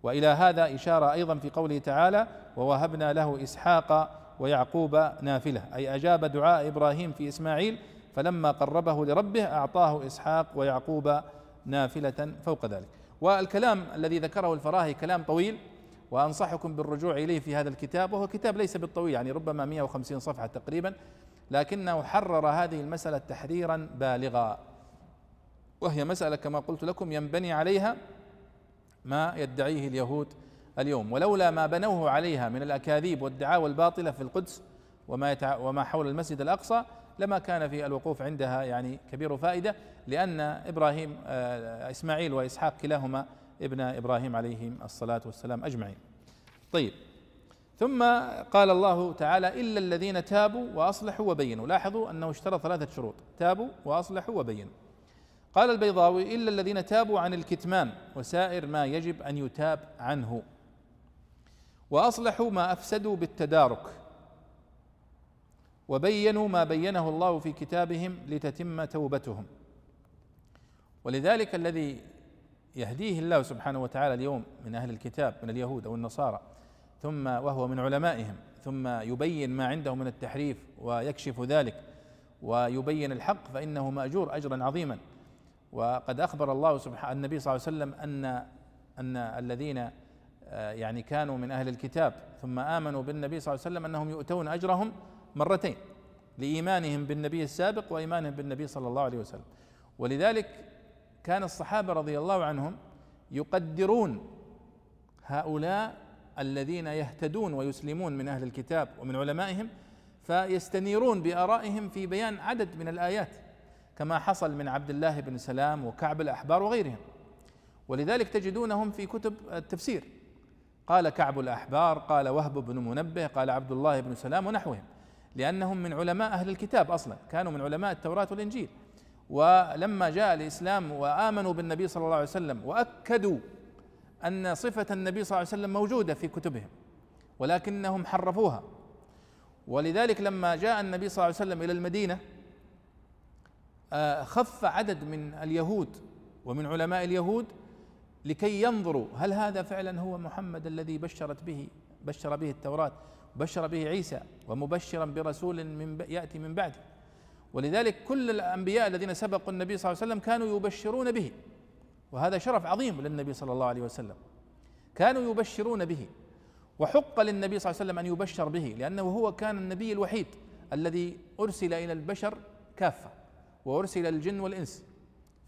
وإلى هذا إشارة أيضا في قوله تعالى ووهبنا له إسحاق ويعقوب نافلة أي أجاب دعاء إبراهيم في إسماعيل فلما قربه لربه أعطاه إسحاق ويعقوب نافلة فوق ذلك والكلام الذي ذكره الفراهي كلام طويل وأنصحكم بالرجوع إليه في هذا الكتاب وهو كتاب ليس بالطويل يعني ربما 150 صفحة تقريبا. لكنه حرر هذه المسألة تحريرا بالغا وهي مسألة كما قلت لكم ينبني عليها ما يدعيه اليهود اليوم ولولا ما بنوه عليها من الأكاذيب والدعاوى الباطلة في القدس وما يتع... وما حول المسجد الأقصى لما كان في الوقوف عندها يعني كبير فائدة لأن إبراهيم آه، إسماعيل وإسحاق كلاهما ابن إبراهيم عليهم الصلاة والسلام أجمعين. طيب ثم قال الله تعالى إلا الذين تابوا وأصلحوا وبينوا، لاحظوا أنه اشترط ثلاثة شروط، تابوا وأصلحوا وبينوا. قال البيضاوي إلا الذين تابوا عن الكتمان وسائر ما يجب أن يتاب عنه. وأصلحوا ما أفسدوا بالتدارك. وبينوا ما بينه الله في كتابهم لتتم توبتهم. ولذلك الذي يهديه الله سبحانه وتعالى اليوم من أهل الكتاب من اليهود أو النصارى ثم وهو من علمائهم ثم يبين ما عنده من التحريف ويكشف ذلك ويبين الحق فإنه مأجور أجرا عظيما. وقد أخبر الله سبحانه النبي صلى الله عليه وسلم أن أن الذين آه، يعني كانوا من أهل الكتاب ثم آمنوا بالنبي صلى الله عليه وسلم أنهم يؤتون أجرهم مرتين لإيمانهم بالنبي السابق وإيمانهم بالنبي صلى الله عليه وسلم. ولذلك كان الصحابة رضي الله عنهم يقدرون هؤلاء الذين يهتدون ويسلمون من أهل الكتاب ومن علمائهم فيستنيرون بآرائهم في بيان عدد من الآيات كما حصل من عبد الله بن سلام وكعب الأحبار وغيرهم. ولذلك تجدونهم في كتب التفسير. قال كعب الأحبار قال وهب بن منبه قال عبد الله بن سلام ونحوهم لأنهم من علماء أهل الكتاب أصلا كانوا من علماء التوراة والإنجيل. ولما جاء الإسلام وآمنوا بالنبي صلى الله عليه وسلم وأكدوا أن صفة النبي صلى الله عليه وسلم موجودة في كتبهم ولكنهم حرفوها. ولذلك لما جاء النبي صلى الله عليه وسلم إلى المدينة آه، خف عدد من اليهود ومن علماء اليهود لكي ينظروا هل هذا فعلا هو محمد الذي بشرت به بشر به التوراة بشر به عيسى ومبشرا برسول من يأتي من بعده. ولذلك كل الأنبياء الذين سبقوا النبي صلى الله عليه وسلم كانوا يبشرون به. وهذا شرف عظيم للنبي صلى الله عليه وسلم. كانوا يبشرون به وحق للنبي صلى الله عليه وسلم أن يبشر به لأنه هو كان النبي الوحيد الذي أرسل إلى البشر كافة وأرسل الجن والإنس.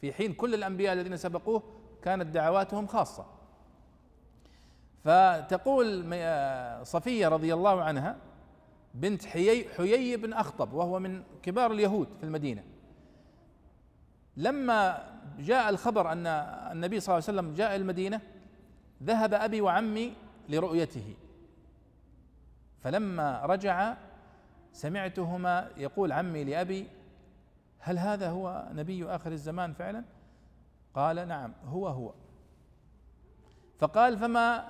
في حين كل الأنبياء الذين سبقوه كانت دعواتهم خاصة. فتقول صفية رضي الله عنها بنت حيي حيي بن أخطب وهو من كبار اليهود في المدينة لما جاء الخبر أن النبي صلى الله عليه وسلم جاء المدينة ذهب أبي وعمي لرؤيته. فلما رجع سمعتهما يقول عمي لأبي هل هذا هو نبي آخر الزمان فعلا؟ قال نعم هو هو. فقال فما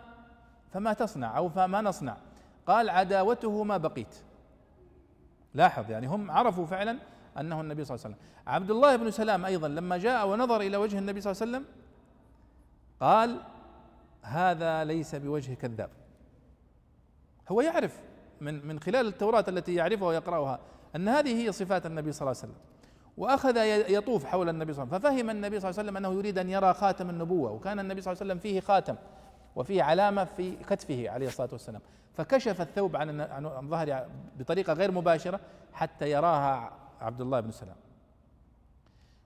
فما تصنع أو فما نصنع؟ قال عداوته ما بقيت. لاحظ يعني هم عرفوا فعلا أنه النبي صلى الله عليه وسلم. عبد الله بن سلام أيضا لما جاء ونظر إلى وجه النبي صلى الله عليه وسلم قال هذا ليس بوجه كذاب. هو يعرف من من خلال التوراة التي يعرفها ويقرأها أن هذه هي صفات النبي صلى الله عليه وسلم. وأخذ يطوف حول النبي صلى الله عليه وسلم. ففهم النبي صلى الله عليه وسلم أنه يريد أن يرى خاتم النبوة وكان النبي صلى الله عليه وسلم فيه خاتم وفيه علامة في كتفه عليه الصلاة والسلام. فكشف الثوب عن عن ظهره بطريقة غير مباشرة حتى يراها عبد الله بن سلام.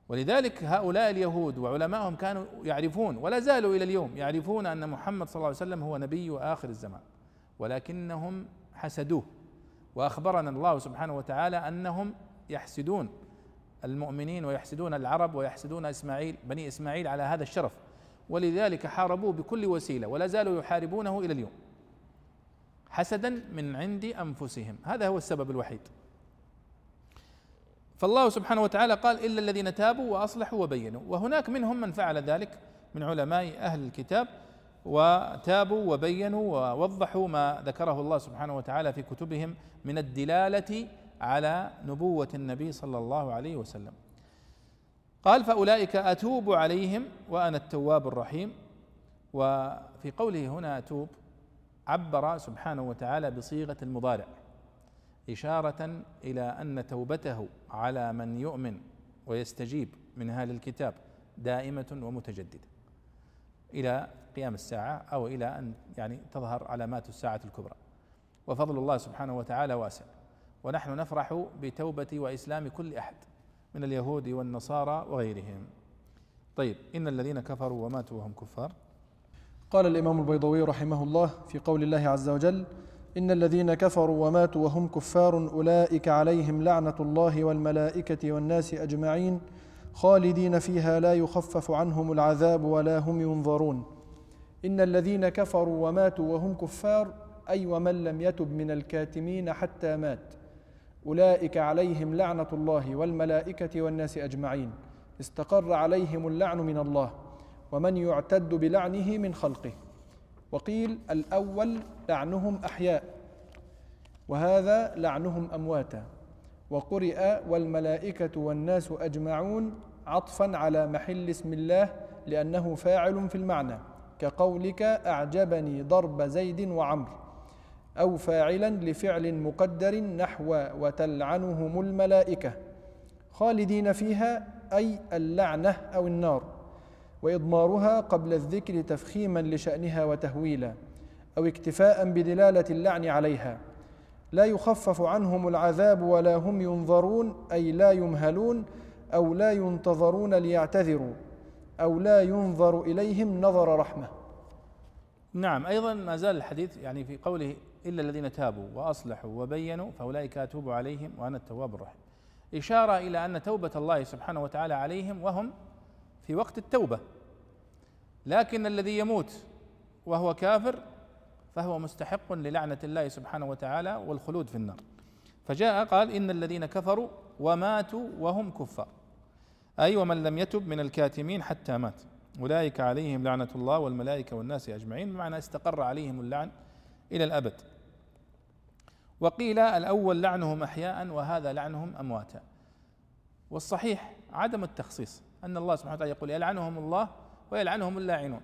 ولذلك هؤلاء اليهود وعلمائهم كانوا يعرفون ولا زالوا إلى اليوم يعرفون أن محمد صلى الله عليه وسلم هو نبي آخر الزمان ولكنهم حسدوه. وأخبرنا الله سبحانه وتعالى أنهم يحسدون المؤمنين ويحسدون العرب ويحسدون إسماعيل بني إسماعيل على هذا الشرف. ولذلك حاربوه بكل وسيلة ولا زالوا يحاربونه إلى اليوم. حسدا من عند أنفسهم. هذا هو السبب الوحيد. فالله سبحانه وتعالى قال إلا الذين تابوا وأصلحوا وبينوا. وهناك منهم من فعل ذلك من علماء أهل الكتاب وتابوا وبينوا ووضحوا ما ذكره الله سبحانه وتعالى في كتبهم من الدلالة على نبوة النبي صلى الله عليه وسلم. قال فأولئك أتوب عليهم وأنا التواب الرحيم. وفي قوله هنا أتوب عبر سبحانه وتعالى بصيغة المضارع. إشارة إلى أن توبته على من يؤمن ويستجيب من أهل الكتاب دائمة ومتجددة إلى قيام الساعة أو إلى أن يعني تظهر علامات الساعة الكبرى. وفضل الله سبحانه وتعالى واسع. ونحن نفرح بتوبة وإسلام كل أحد من اليهود والنصارى وغيرهم. طيب إن الذين كفروا وماتوا وهم كفار. قال الإمام البيضوي رحمه الله في قول الله عز وجل إن الذين كفروا وماتوا وهم كفار أولئك عليهم لعنة الله والملائكة والناس أجمعين خالدين فيها لا يخفف عنهم العذاب ولا هم ينظرون. إن الذين كفروا وماتوا وهم كفار أي ومن لم يتب من الكاتمين حتى مات. أولئك عليهم لعنة الله والملائكة والناس أجمعين. استقر عليهم اللعن من الله ومن يعتد بلعنه من خلقه. وقيل الأول لعنهم أحياء وهذا لعنهم أمواتا. وقرئ والملائكة والناس أجمعون عطفا على محل اسم الله لأنه فاعل في المعنى كقولك أعجبني ضرب زيد وعمرو أو فاعلا لفعل مقدر نحو وتلعنهم الملائكة. خالدين فيها أي اللعنة أو النار. وإضمارها قبل الذكر تفخيما لشأنها وتهويلا أو اكتفاء بدلالة اللعن عليها. لا يخفف عنهم العذاب ولا هم ينظرون أي لا يمهلون أو لا ينتظرون ليعتذروا أو لا ينظر إليهم نظر رحمة. نعم أيضا ما زال الحديث يعني في قوله إلا الذين تابوا وأصلحوا وبينوا فأولئك أتوب عليهم وأنا التواب الرحيم. إشارة إلى أن توبة الله سبحانه وتعالى عليهم وهم في وقت التوبة. لكن الذي يموت وهو كافر فهو مستحق للعنة الله سبحانه وتعالى والخلود في النار. فجاء قال إن الذين كفروا وماتوا وهم كفار. أي ومن لم يتب من الكاتمين حتى مات. أولئك عليهم لعنة الله والملائكة والناس أجمعين. بمعنى استقر عليهم اللعن إلى الأبد. وقيل الأول لعنهم أحياء وهذا لعنهم أمواتا. والصحيح عدم التخصيص. أن الله سبحانه وتعالى يقول يلعنهم الله ويلعنهم اللاعنون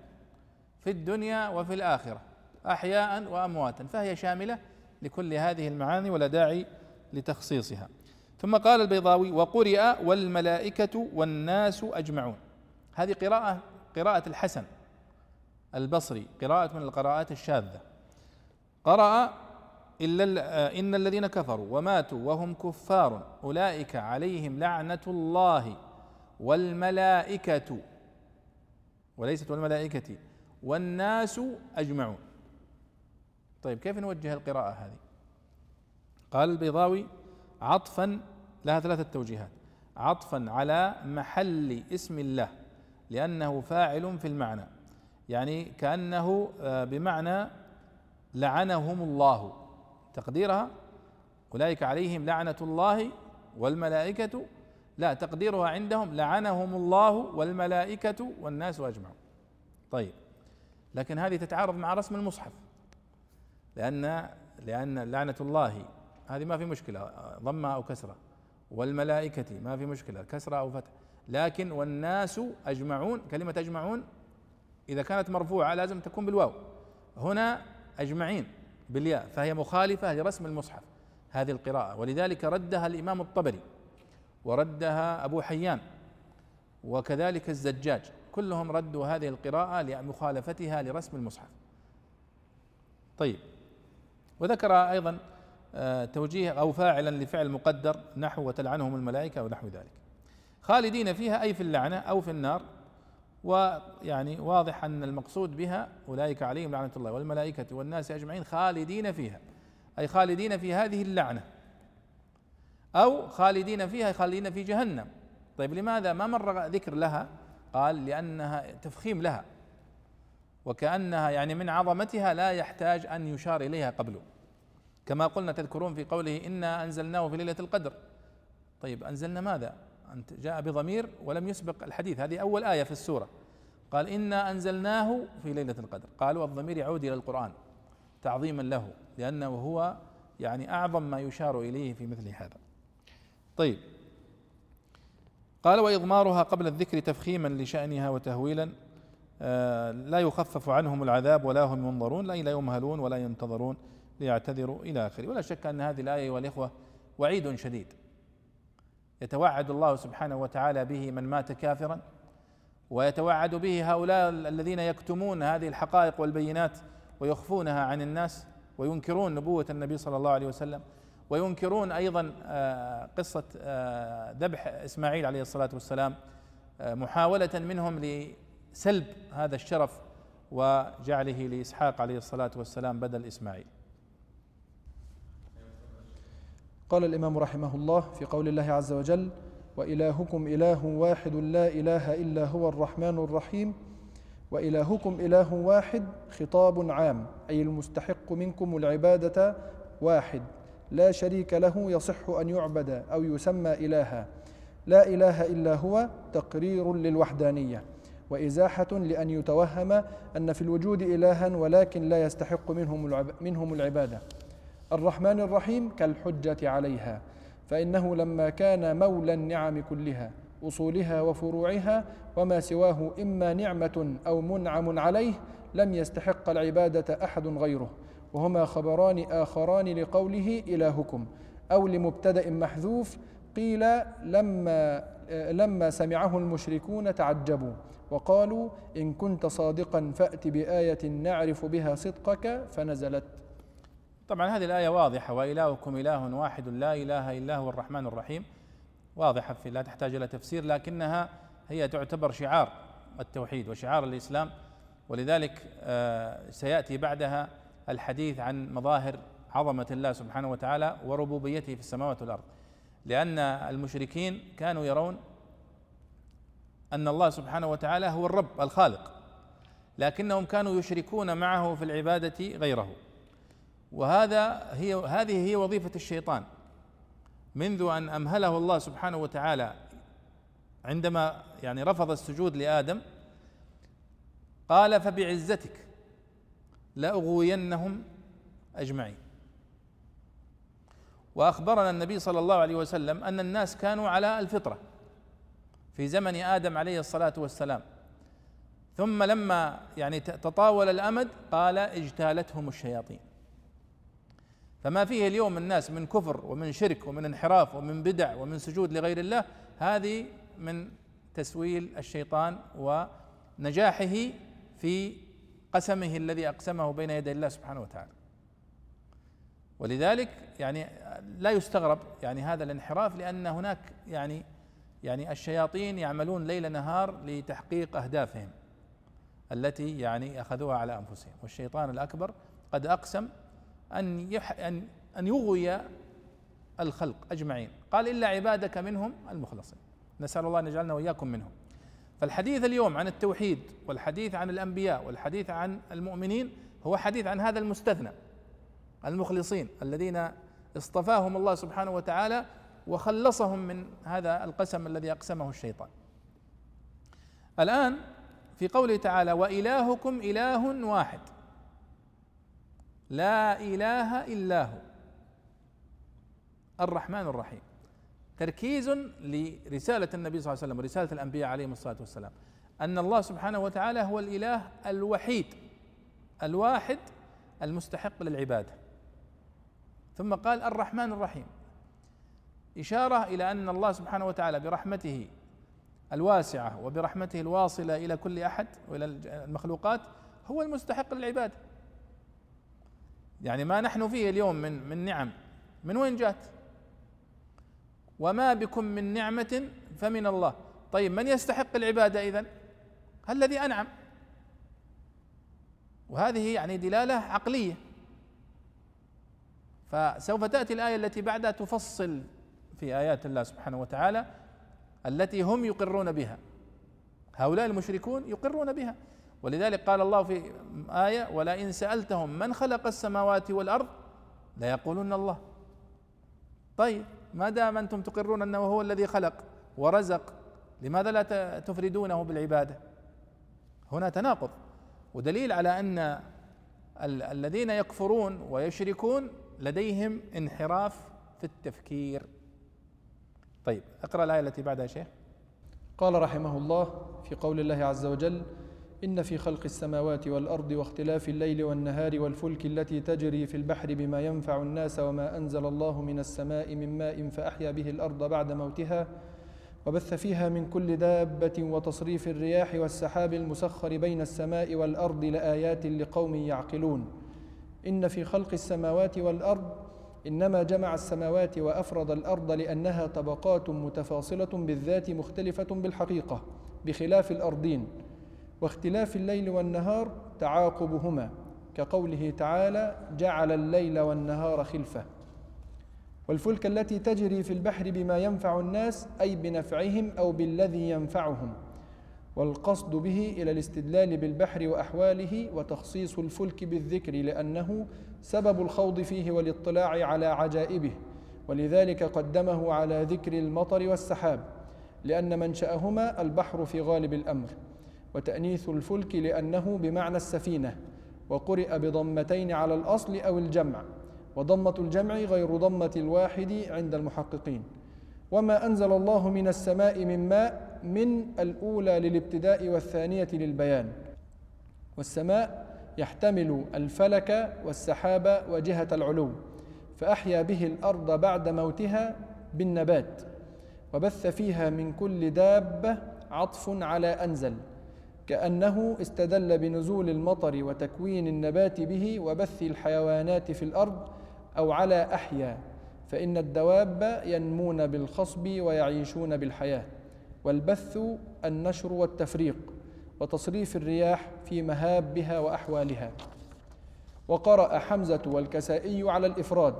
في الدنيا وفي الآخرة أحياء وأمواتا فهي شاملة لكل هذه المعاني ولا داعي لتخصيصها. ثم قال البيضاوي وقرئ والملائكة والناس أجمعون. هذه قراءة قراءة الحسن البصري قراءة من القراءات الشاذة. قرأ إلا إن الذين كفروا وماتوا وهم كفار أولئك عليهم لعنة الله. والملائكة. وليست والملائكة والناس أجمعون. طيب كيف نوجه القراءة هذه؟ قال البيضاوي عطفا لها ثلاثة توجيهات. عطفا على محل اسم الله لأنه فاعل في المعنى. يعني كأنه آه، بمعنى لعنهم الله. تقديرها أولئك عليهم لعنة الله والملائكة لا تقديرها عندهم لعنهم الله والملائكة والناس أجمعون. طيب لكن هذه تتعارض مع رسم المصحف. لأن لأن لعنة الله هذه ما في مشكلة ضمة أو كسرة. والملائكة ما في مشكلة كسرة أو فتح. لكن والناس أجمعون كلمة أجمعون إذا كانت مرفوعة لازم تكون بالواو. هنا أجمعين بالياء فهي مخالفة لرسم المصحف هذه القراءة. ولذلك ردها الإمام الطبري. وردها أبو حيان وكذلك الزجاج. كلهم ردوا هذه القراءة لمخالفتها لرسم المصحف. طيب. وذكر أيضا آه، توجيه أو فاعلا لفعل مقدر نحو وتلعنهم الملائكة أو نحو ذلك. خالدين فيها أي في اللعنة أو في النار ويعني واضح أن المقصود بها أولئك عليهم لعنة الله والملائكة والناس أجمعين خالدين فيها. أي خالدين في هذه اللعنة. أو خالدين فيها خالدين في جهنم. طيب لماذا ما مر ذكر لها؟ قال لأنها تفخيم لها. وكأنها يعني من عظمتها لا يحتاج أن يشار إليها قبله كما قلنا تذكرون في قوله إنا أنزلناه في ليلة القدر. طيب أنزلنا ماذا؟ أنت جاء بضمير ولم يسبق الحديث. هذه أول آية في السورة. قال إنا أنزلناه في ليلة القدر. قالوا الضمير يعود إلى القرآن تعظيما له لأنه هو يعني أعظم ما يشار إليه في مثل هذا. طيب. قال وإضمارها قبل الذكر تفخيما لشأنها وتهويلا آه لا يخفف عنهم العذاب ولا هم ينظرون لا يمهلون ولا ينتظرون ليعتذروا إلى آخره. ولا شك أن هذه الآية والإخوة وعيد شديد. يتوعد الله سبحانه وتعالى به من مات كافرا ويتوعد به هؤلاء الذين يكتمون هذه الحقائق والبينات ويخفونها عن الناس وينكرون نبوة النبي صلى الله عليه وسلم. وينكرون أيضا آه، قصة آه، ذبح إسماعيل عليه الصلاة والسلام آه، محاولة منهم لسلب هذا الشرف وجعله لإسحاق عليه الصلاة والسلام بدل إسماعيل. قال الإمام رحمه الله في قول الله عز وجل وإلهكم إله واحد لا إله إلا هو الرحمن الرحيم وإلهكم إله واحد خطاب عام أي المستحق منكم العبادة واحد لا شريك له يصح أن يعبد أو يسمى إلها. لا إله إلا هو تقرير للوحدانية. وإزاحة لأن يتوهم أن في الوجود إلها ولكن لا يستحق منهم منهم العبادة. الرحمن الرحيم كالحجة عليها. فإنه لما كان مولى النعم كلها أصولها وفروعها وما سواه إما نعمة أو منعم عليه لم يستحق العبادة أحد غيره. وهما خبران آخران لقوله إلهكم أو لمبتدأ محذوف قيل لما لما سمعه المشركون تعجبوا وقالوا إن كنت صادقا فأت بآية نعرف بها صدقك فنزلت. طبعا هذه الآية واضحة وإلهكم إله واحد لا إله إلا هو الرحمن الرحيم. واضحة في لا تحتاج إلى تفسير لكنها هي تعتبر شعار التوحيد وشعار الإسلام. ولذلك آه، سيأتي بعدها الحديث عن مظاهر عظمة الله سبحانه وتعالى وربوبيته في السماوات والأرض. لأن المشركين كانوا يرون أن الله سبحانه وتعالى هو الرب الخالق لكنهم كانوا يشركون معه في العبادة غيره. وهذا هي هذه هي وظيفة الشيطان. منذ أن أمهله الله سبحانه وتعالى عندما يعني رفض السجود لآدم قال فبعزتك لأغوينهم أجمعين. وأخبرنا النبي صلى الله عليه وسلم أن الناس كانوا على الفطرة في زمن آدم عليه الصلاة والسلام. ثم لما يعني تطاول الأمد قال اجتالتهم الشياطين. فما فيه اليوم الناس من كفر ومن شرك ومن انحراف ومن بدع ومن سجود لغير الله هذه من تسويل الشيطان ونجاحه في قسمه الذي أقسمه بين يدي الله سبحانه وتعالى. ولذلك يعني لا يستغرب يعني هذا الانحراف لأن هناك يعني يعني الشياطين يعملون ليل نهار لتحقيق أهدافهم التي يعني أخذوها على أنفسهم. والشيطان الأكبر قد أقسم أن أن أن يغوي الخلق أجمعين. قال إلا عبادك منهم المخلصين. نسأل الله أن يجعلنا وإياكم منهم. فالحديث اليوم عن التوحيد والحديث عن الأنبياء والحديث عن المؤمنين هو حديث عن هذا المستثنى المخلصين الذين اصطفاهم الله سبحانه وتعالى وخلصهم من هذا القسم الذي أقسمه الشيطان. الآن في قوله تعالى وإلهكم إله واحد لا إله إلا هو. الرحمن الرحيم. تركيز لرسالة النبي صلى الله عليه وسلم ورسالة الأنبياء عليهم الصلاة والسلام. أن الله سبحانه وتعالى هو الإله الوحيد الواحد المستحق للعبادة. ثم قال الرحمن الرحيم. إشارة إلى أن الله سبحانه وتعالى برحمته الواسعة وبرحمته الواصلة إلى كل أحد وإلى المخلوقات هو المستحق للعبادة. يعني ما نحن فيه اليوم من من نعم. من وين جات؟ وما بكم من نعمة فمن الله. طيب من يستحق العبادة إذن؟ الذي أنعم. وهذه يعني دلالة عقلية. فسوف تأتي الآية التي بعدها تفصل في آيات الله سبحانه وتعالى التي هم يقرون بها. هؤلاء المشركون يقرون بها. ولذلك قال الله في آية ولئن سألتهم من خلق السماوات والأرض ليقولون الله. طيب ما دام أنتم تقرون أنه هو الذي خلق ورزق؟ لماذا لا تفردونه بالعبادة؟ هنا تناقض. ودليل على أن ال الذين يكفرون ويشركون لديهم انحراف في التفكير. طيب اقرأ الآية التي بعدها شيخ. قال رحمه الله في قول الله عز وجل إن في خلق السماوات والأرض واختلاف الليل والنهار والفلك التي تجري في البحر بما ينفع الناس وما أنزل الله من السماء من ماء فأحيا به الأرض بعد موتها وبث فيها من كل دابة وتصريف الرياح والسحاب المسخر بين السماء والأرض لآيات لقوم يعقلون. إن في خلق السماوات والأرض إنما جمع السماوات وأفرد الأرض لأنها طبقات متفاصلة بالذات مختلفة بالحقيقة بخلاف الأرضين. واختلاف الليل والنهار تعاقبهما. كقوله تعالى جعل الليل والنهار خلفة. والفلك التي تجري في البحر بما ينفع الناس أي بنفعهم أو بالذي ينفعهم. والقصد به إلى الاستدلال بالبحر وأحواله وتخصيص الفلك بالذكر لأنه سبب الخوض فيه والاطلاع على عجائبه. ولذلك قدمه على ذكر المطر والسحاب لأن منشأهما البحر في غالب الأمر. وتأنيث الفلك لأنه بمعنى السفينة وقرئ بضمتين على الأصل أو الجمع وضمة الجمع غير ضمة الواحد عند المحققين. وما أنزل الله من السماء من ماء من الأولى للابتداء والثانية للبيان. والسماء يحتمل الفلك والسحاب وجهة العلو فأحيا به الأرض بعد موتها بالنبات وبث فيها من كل دابة عطف على أنزل. كأنه استدل بنزول المطر وتكوين النبات به وبث الحيوانات في الأرض أو على أحيا فإن الدواب ينمون بالخصب ويعيشون بالحياة والبث النشر والتفريق وتصريف الرياح في مهابها وأحوالها. وقرأ حمزة والكسائي على الإفراد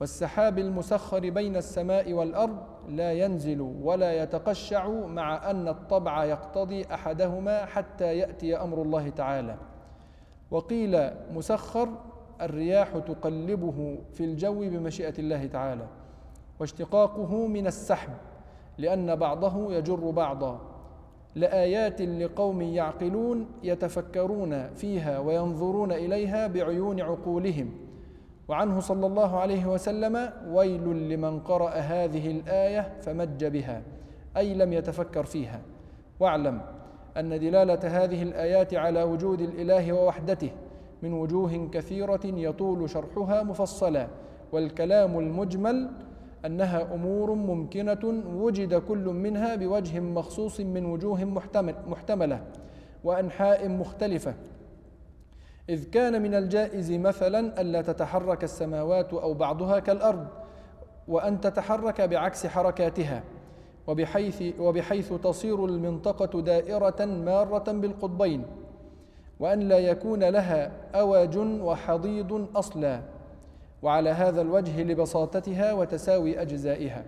والسحاب المسخر بين السماء والأرض لا ينزل ولا يتقشع مع أن الطبع يقتضي أحدهما حتى يأتي أمر الله تعالى. وقيل مسخر الرياح تقلبه في الجو بمشيئة الله تعالى واشتقاقه من السحب لأن بعضه يجر بعضا. لآيات لقوم يعقلون يتفكرون فيها وينظرون إليها بعيون عقولهم. وعنه صلى الله عليه وسلم ويل لمن قرأ هذه الآية فمج بها أي لم يتفكر فيها. واعلم أن دلالة هذه الآيات على وجود الإله ووحدته من وجوه كثيرة يطول شرحها مفصلا والكلام المجمل أنها أمور ممكنة وجد كل منها بوجه مخصوص من وجوه محتمل محتملة وأنحاء مختلفة. إذ كان من الجائز مثلا ألا تتحرك السماوات أو بعضها كالأرض وأن تتحرك بعكس حركاتها وبحيث, وبحيث تصير المنطقة دائرة مارة بالقطبين وأن لا يكون لها أوج وحضيض أصلا وعلى هذا الوجه لبساطتها وتساوي أجزائها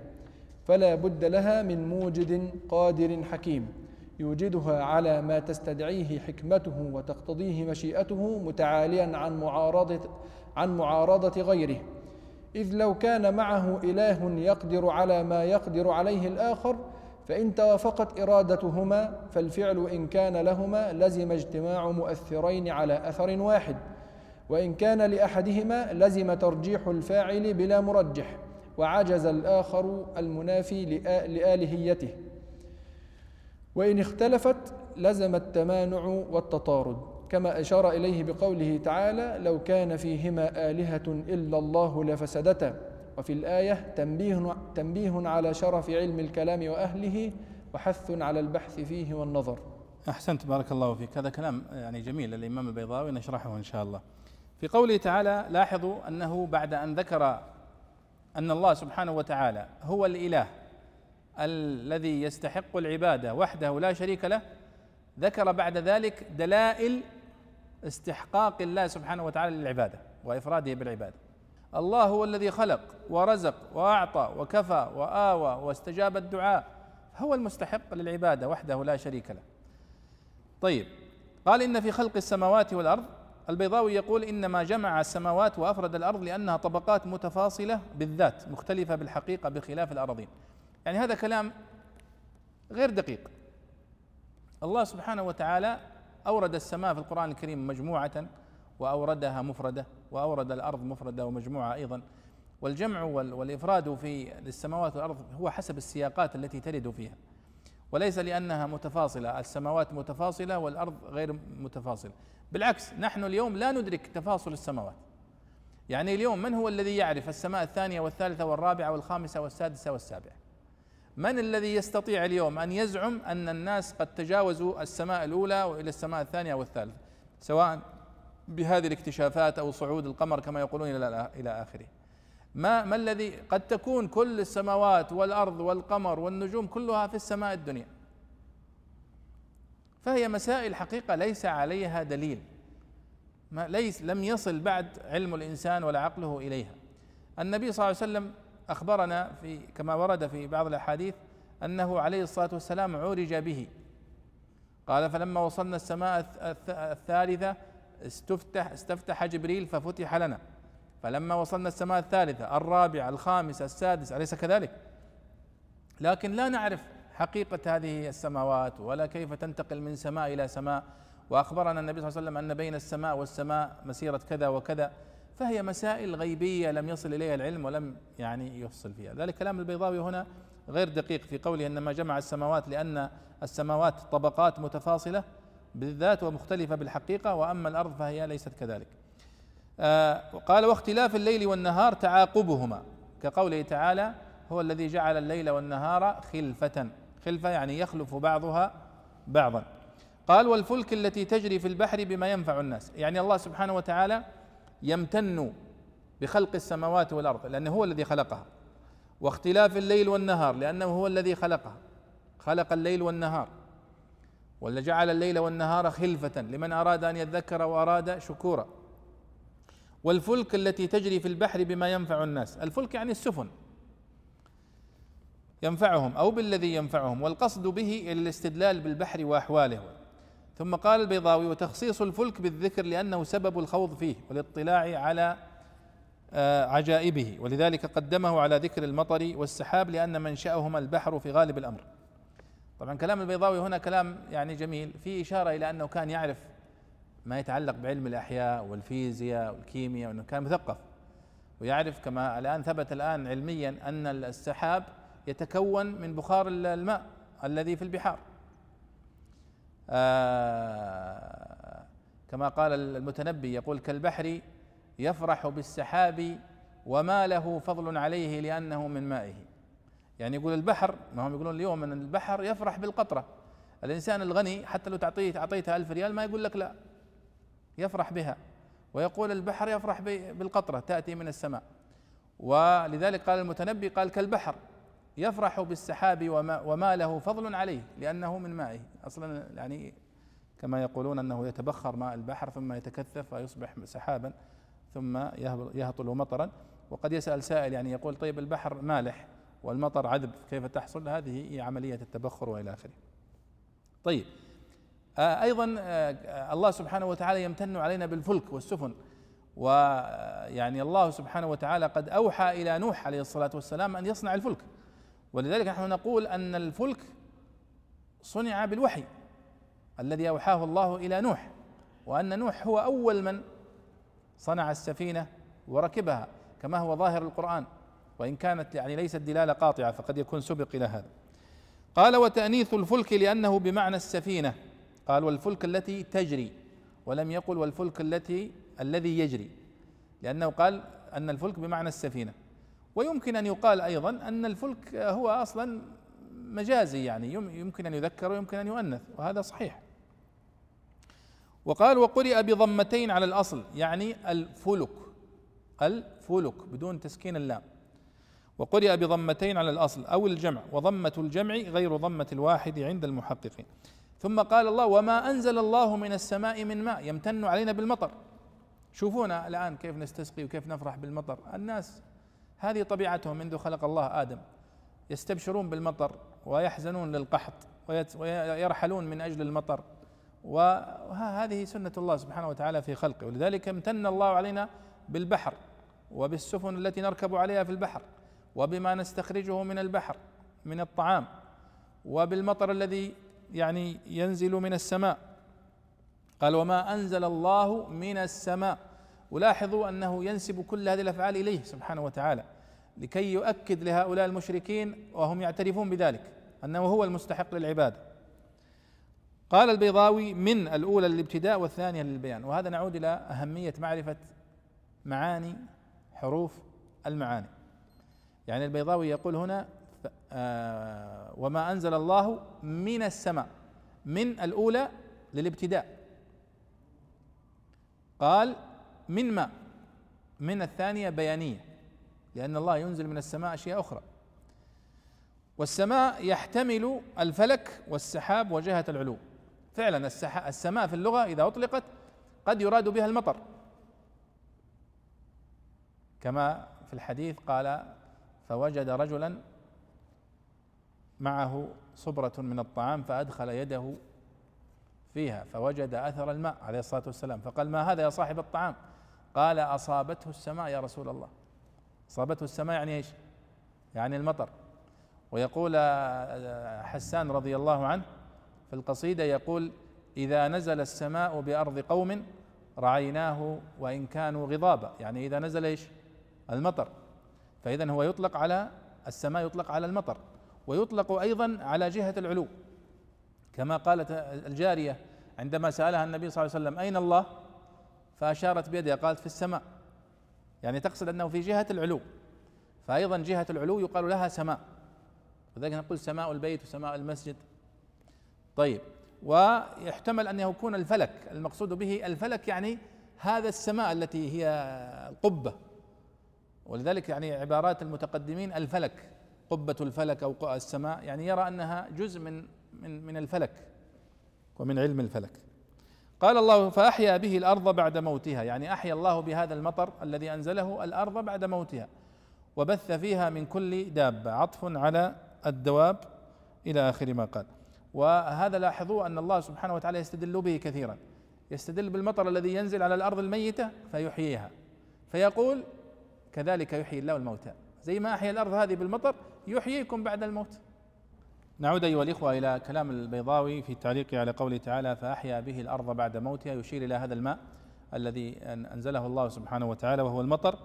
فلا بد لها من موجد قادر حكيم. يوجدها على ما تستدعيه حكمته وتقتضيه مشيئته متعاليا عن معارضة عن معارضة غيره. إذ لو كان معه إله يقدر على ما يقدر عليه الآخر فإن توافقت إرادتهما فالفعل إن كان لهما لزم اجتماع مؤثرين على أثر واحد. وإن كان لأحدهما لزم ترجيح الفاعل بلا مرجح وعجز الآخر المنافي لآلهيته. وإن اختلفت لزم التمانع والتطارد كما أشار إليه بقوله تعالى لو كان فيهما آلهة إلا الله لفسدتا وفي الآية تنبيه, تنبيه على شرف علم الكلام وأهله وحث على البحث فيه والنظر أحسنت بارك الله فيك. هذا كلام يعني جميل للإمام البيضاوي نشرحه إن شاء الله. في قوله تعالى لاحظوا أنه بعد أن ذكر أن الله سبحانه وتعالى هو الإله الذي يستحق العبادة وحده لا شريك له ذكر بعد ذلك دلائل استحقاق الله سبحانه وتعالى للعبادة وإفراده بالعبادة. الله هو الذي خلق ورزق وأعطى وكفى وآوى واستجاب الدعاء هو المستحق للعبادة وحده لا شريك له. طيب قال إن في خلق السماوات والأرض البيضاوي يقول إنما جمع السماوات وأفرد الأرض لأنها طبقات متفاصلة بالذات مختلفة بالحقيقة بخلاف الأراضين. يعني هذا كلام غير دقيق. الله سبحانه وتعالى أورد السماء في القرآن الكريم مجموعة وأوردها مفردة وأورد الأرض مفردة ومجموعة أيضا. والجمع والإفراد في السماوات والأرض هو حسب السياقات التي ترد فيها. وليس لأنها متفاصلة السماوات متفاصلة والأرض غير متفاصلة. بالعكس نحن اليوم لا ندرك تفاصل السماوات. يعني اليوم من هو الذي يعرف السماء الثانية والثالثة والرابعة والخامسة والسادسة والسابعة؟ من الذي يستطيع اليوم أن يزعم أن الناس قد تجاوزوا السماء الأولى وإلى السماء الثانية والثالثه سواء بهذه الاكتشافات أو صعود القمر كما يقولون إلى إلى آخره. ما ما الذي قد تكون كل السماوات والأرض والقمر والنجوم كلها في السماء الدنيا؟ فهي مسائل حقيقة ليس عليها دليل. ما ليس لم يصل بعد علم الإنسان ولا عقله إليها. النبي صلى الله عليه وسلم أخبرنا في كما ورد في بعض الأحاديث أنه عليه الصلاة والسلام عرج به. قال فلما وصلنا السماء الثالثة استفتح استفتح جبريل ففتح لنا. فلما وصلنا السماء الثالثة الرابعة الخامسة السادسة أليس كذلك؟ لكن لا نعرف حقيقة هذه السماوات ولا كيف تنتقل من سماء إلى سماء. وأخبرنا النبي صلى الله عليه وسلم أن بين السماء والسماء مسيرة كذا وكذا. فهي مسائل غيبية لم يصل إليها العلم ولم يعني يفصل فيها. ذلك كلام البيضاوي هنا غير دقيق في قوله إنما جمع السماوات لأن السماوات طبقات متفاصلة بالذات ومختلفة بالحقيقة وأما الأرض فهي ليست كذلك. آه قال واختلاف الليل والنهار تعاقبهما. كقوله تعالى هو الذي جعل الليل والنهار خلفة. خلفة يعني يخلف بعضها بعضا. قال والفلك التي تجري في البحر بما ينفع الناس. يعني الله سبحانه وتعالى يمتن بخلق السماوات والأرض لأنه هو الذي خلقها. واختلاف الليل والنهار لأنه هو الذي خلقها. خلق الليل والنهار. ولا جعل الليل والنهار خلفة لمن أراد أن يذكر وأراد شكورا. والفلك التي تجري في البحر بما ينفع الناس. الفلك يعني السفن. ينفعهم أو بالذي ينفعهم والقصد به الاستدلال بالبحر وأحواله. ثم قال البيضاوي وتخصيص الفلك بالذكر لأنه سبب الخوض فيه والاطلاع على آه، عجائبه ولذلك قدمه على ذكر المطر والسحاب لأن منشأهما البحر في غالب الأمر. طبعا كلام البيضاوي هنا كلام يعني جميل في إشارة إلى أنه كان يعرف ما يتعلق بعلم الأحياء والفيزياء والكيمياء وأنه كان مثقف ويعرف كما الآن ثبت الآن علميا أن السحاب يتكون من بخار الماء الذي في البحار. كما قال المتنبي يقول كالبحر يفرح بالسحاب وما له فضل عليه لأنه من مائه. يعني يقول البحر ما هم يقولون اليوم أن البحر يفرح بالقطرة. الإنسان الغني حتى لو تعطيه أعطيته ألف ريال ما يقول لك لا يفرح بها. ويقول البحر يفرح بالقطرة تأتي من السماء. ولذلك قال المتنبي قال كالبحر. يفرح بالسحاب وما, وما له فضل عليه لأنه من مائه. أصلا يعني كما يقولون أنه يتبخر ماء البحر ثم يتكثف ويصبح سحابا ثم يهطل مطرا. وقد يسأل سائل يعني يقول طيب البحر مالح والمطر عذب كيف تحصل؟ هذه هي عملية التبخر وإلى آخره. طيب آه، أيضا آه، الله سبحانه وتعالى يمتن علينا بالفلك والسفن. ويعني الله سبحانه وتعالى قد أوحى إلى نوح عليه الصلاة والسلام أن يصنع الفلك. ولذلك نحن نقول أن الفلك صنع بالوحي الذي أوحاه الله إلى نوح وأن نوح هو أول من صنع السفينة وركبها كما هو ظاهر القرآن. وإن كانت يعني ليست دلالة قاطعة فقد يكون سبق إلى هذا. قال وتأنيث الفلك لأنه بمعنى السفينة. قال والفلك التي تجري. ولم يقل والفلك التي الذي يجري. لأنه قال أن الفلك بمعنى السفينة. ويمكن أن يقال أيضا أن الفلك هو أصلا مجازي يعني يمكن أن يذكر ويمكن أن يؤنث وهذا صحيح. وقال وقرئ بضمتين على الأصل يعني الفلك الفلك بدون تسكين اللام. وقرئ بضمتين على الأصل أو الجمع وضمة الجمع غير ضمة الواحد عند المحققين. ثم قال الله وما أنزل الله من السماء من ماء يمتن علينا بالمطر. شوفونا الآن كيف نستسقي وكيف نفرح بالمطر. الناس هذه طبيعتهم منذ خلق الله آدم. يستبشرون بالمطر ويحزنون للقحط ويرحلون من أجل المطر. وهذه سنة الله سبحانه وتعالى في خلقه. ولذلك امتن الله علينا بالبحر وبالسفن التي نركب عليها في البحر وبما نستخرجه من البحر من الطعام وبالمطر الذي يعني ينزل من السماء. قال وما أنزل الله من السماء. ولاحظوا أنه ينسب كل هذه الأفعال إليه سبحانه وتعالى لكي يؤكد لهؤلاء المشركين وهم يعترفون بذلك أنه هو المستحق للعبادة. قال البيضاوي من الأولى للابتداء والثانية للبيان وهذا نعود إلى أهمية معرفة معاني حروف المعاني. يعني البيضاوي يقول هنا آه، وما أنزل الله من السماء من الأولى للابتداء. قال من ما? من الثانية بيانية. لأن الله ينزل من السماء أشياء أخرى. والسماء يحتمل الفلك والسحاب وجهة العلو. فعلا السماء في اللغة إذا أطلقت قد يراد بها المطر. كما في الحديث قال فوجد رجلا معه صبرة من الطعام فأدخل يده فيها فوجد أثر الماء عليه الصلاة والسلام. فقال ما هذا يا صاحب الطعام؟ قال أصابته السماء يا رسول الله. أصابته السماء يعني إيش؟ يعني المطر. ويقول حسان رضي الله عنه في القصيدة يقول إذا نزل السماء بأرض قوم رعيناه وإن كانوا غضابا. يعني إذا نزل إيش؟ المطر. فإذا هو يطلق على السماء يطلق على المطر. ويطلق أيضا على جهة العلو. كما قالت الجارية عندما سألها النبي صلى الله عليه وسلم أين الله؟ فأشارت بيدها قالت في السماء. يعني تقصد أنه في جهة العلو. فأيضا جهة العلو يقال لها سماء. وذلك نقول سماء البيت وسماء المسجد. طيب. ويحتمل أن يكون الفلك المقصود به الفلك يعني هذا السماء التي هي القبة ولذلك يعني عبارات المتقدمين الفلك قبة الفلك أو السماء يعني يرى أنها جزء من من من الفلك ومن علم الفلك. قال الله فأحيا به الأرض بعد موتها يعني أحيا الله بهذا المطر الذي أنزله الأرض بعد موتها وبث فيها من كل دابة. عطف على الدواب إلى آخر ما قال. وهذا لاحظوا أن الله سبحانه وتعالى يستدل به كثيرا. يستدل بالمطر الذي ينزل على الأرض الميتة فيحييها. فيقول كذلك يحيي الله الموتى. زي ما أحيا الأرض هذه بالمطر يحييكم بعد الموت. نعود أيها الإخوة إلى كلام البيضاوي في تعليقه على قوله تعالى فأحيا به الأرض بعد موتها يشير إلى هذا الماء الذي أنزله الله سبحانه وتعالى وهو المطر.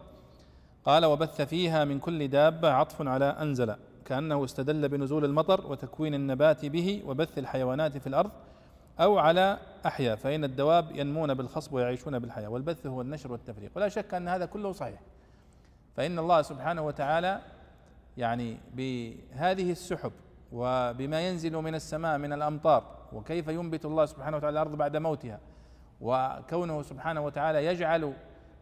قال وبث فيها من كل دابة عطف على أنزل كأنه استدل بنزول المطر وتكوين النبات به وبث الحيوانات في الأرض أو على أحيا فإن الدواب ينمون بالخصب ويعيشون بالحياة. والبث هو النشر والتفريق. ولا شك أن هذا كله صحيح. فإن الله سبحانه وتعالى يعني بهذه السحب وبما ينزل من السماء من الأمطار وكيف ينبت الله سبحانه وتعالى الأرض بعد موتها؟ وكونه سبحانه وتعالى يجعل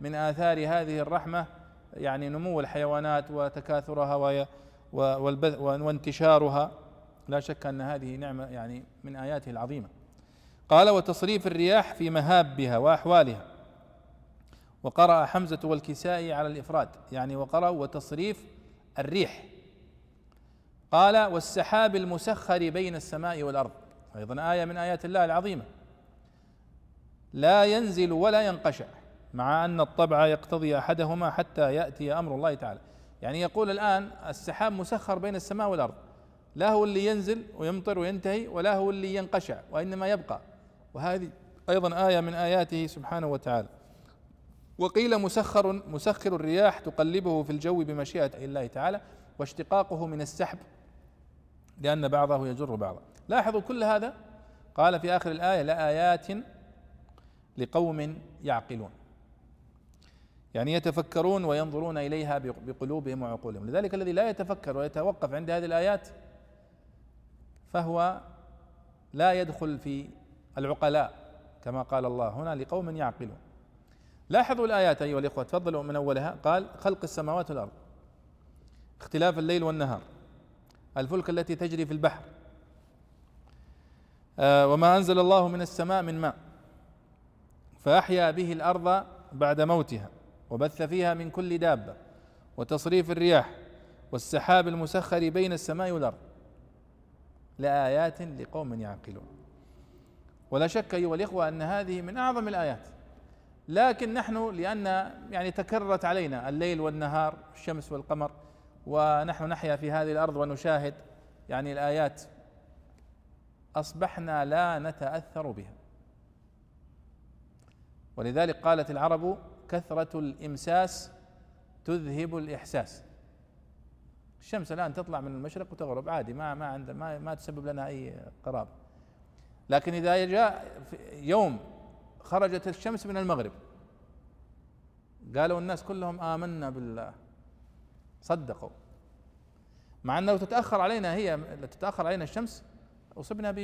من آثار هذه الرحمة يعني نمو الحيوانات وتكاثرها وانتشارها. لا شك أن هذه نعمة يعني من آياته العظيمة. قال وتصريف الرياح في مهابها وأحوالها. وقرأ حمزة والكسائي على الإفراد. يعني وقرأ وتصريف الريح. قال والسحاب المسخر بين السماء والأرض. أيضا آية من آيات الله العظيمة. لا ينزل ولا ينقشع. مع أن الطبع يقتضي أحدهما حتى يأتي أمر الله تعالى. يعني يقول الآن السحاب مسخر بين السماء والأرض. لا هو اللي ينزل ويمطر وينتهي ولا هو اللي ينقشع وإنما يبقى. وهذه أيضا آية من آياته سبحانه وتعالى. وقيل مسخر مسخر الرياح تقلبه في الجو بمشيئة الله تعالى واشتقاقه من السحب. لأن بعضه يجر بعضا. لاحظوا كل هذا؟ قال في آخر الآية لآيات لقوم يعقلون. يعني يتفكرون وينظرون إليها بقلوبهم وعقولهم. لذلك الذي لا يتفكر ويتوقف عند هذه الآيات فهو لا يدخل في العقلاء كما قال الله هنا لقوم يعقلون. لاحظوا الآيات أيها الإخوة تفضلوا من أولها. قال خلق السماوات والأرض. اختلاف الليل والنهار. الفلك التي تجري في البحر. آه وما أنزل الله من السماء من ماء فأحيا به الأرض بعد موتها وبث فيها من كل دابة وتصريف الرياح والسحاب المسخر بين السماء والأرض. لآيات لقوم يعقلون. ولا شك أيها الإخوة أن هذه من أعظم الآيات. لكن نحن لأن يعني تكررت علينا الليل والنهار الشمس والقمر ونحن نحيا في هذه الأرض ونشاهد يعني الآيات. أصبحنا لا نتأثر بها. ولذلك قالت العرب كثرة الإمساس تذهب الإحساس. الشمس الآن تطلع من المشرق وتغرب عادي ما ما عند ما ما تسبب لنا أي قرابة لكن إذا جاء يوم خرجت الشمس من المغرب قالوا الناس كلهم آمنا بالله. صدقوا. مع أنه تتأخر علينا هي تتأخر علينا الشمس أصبنا ب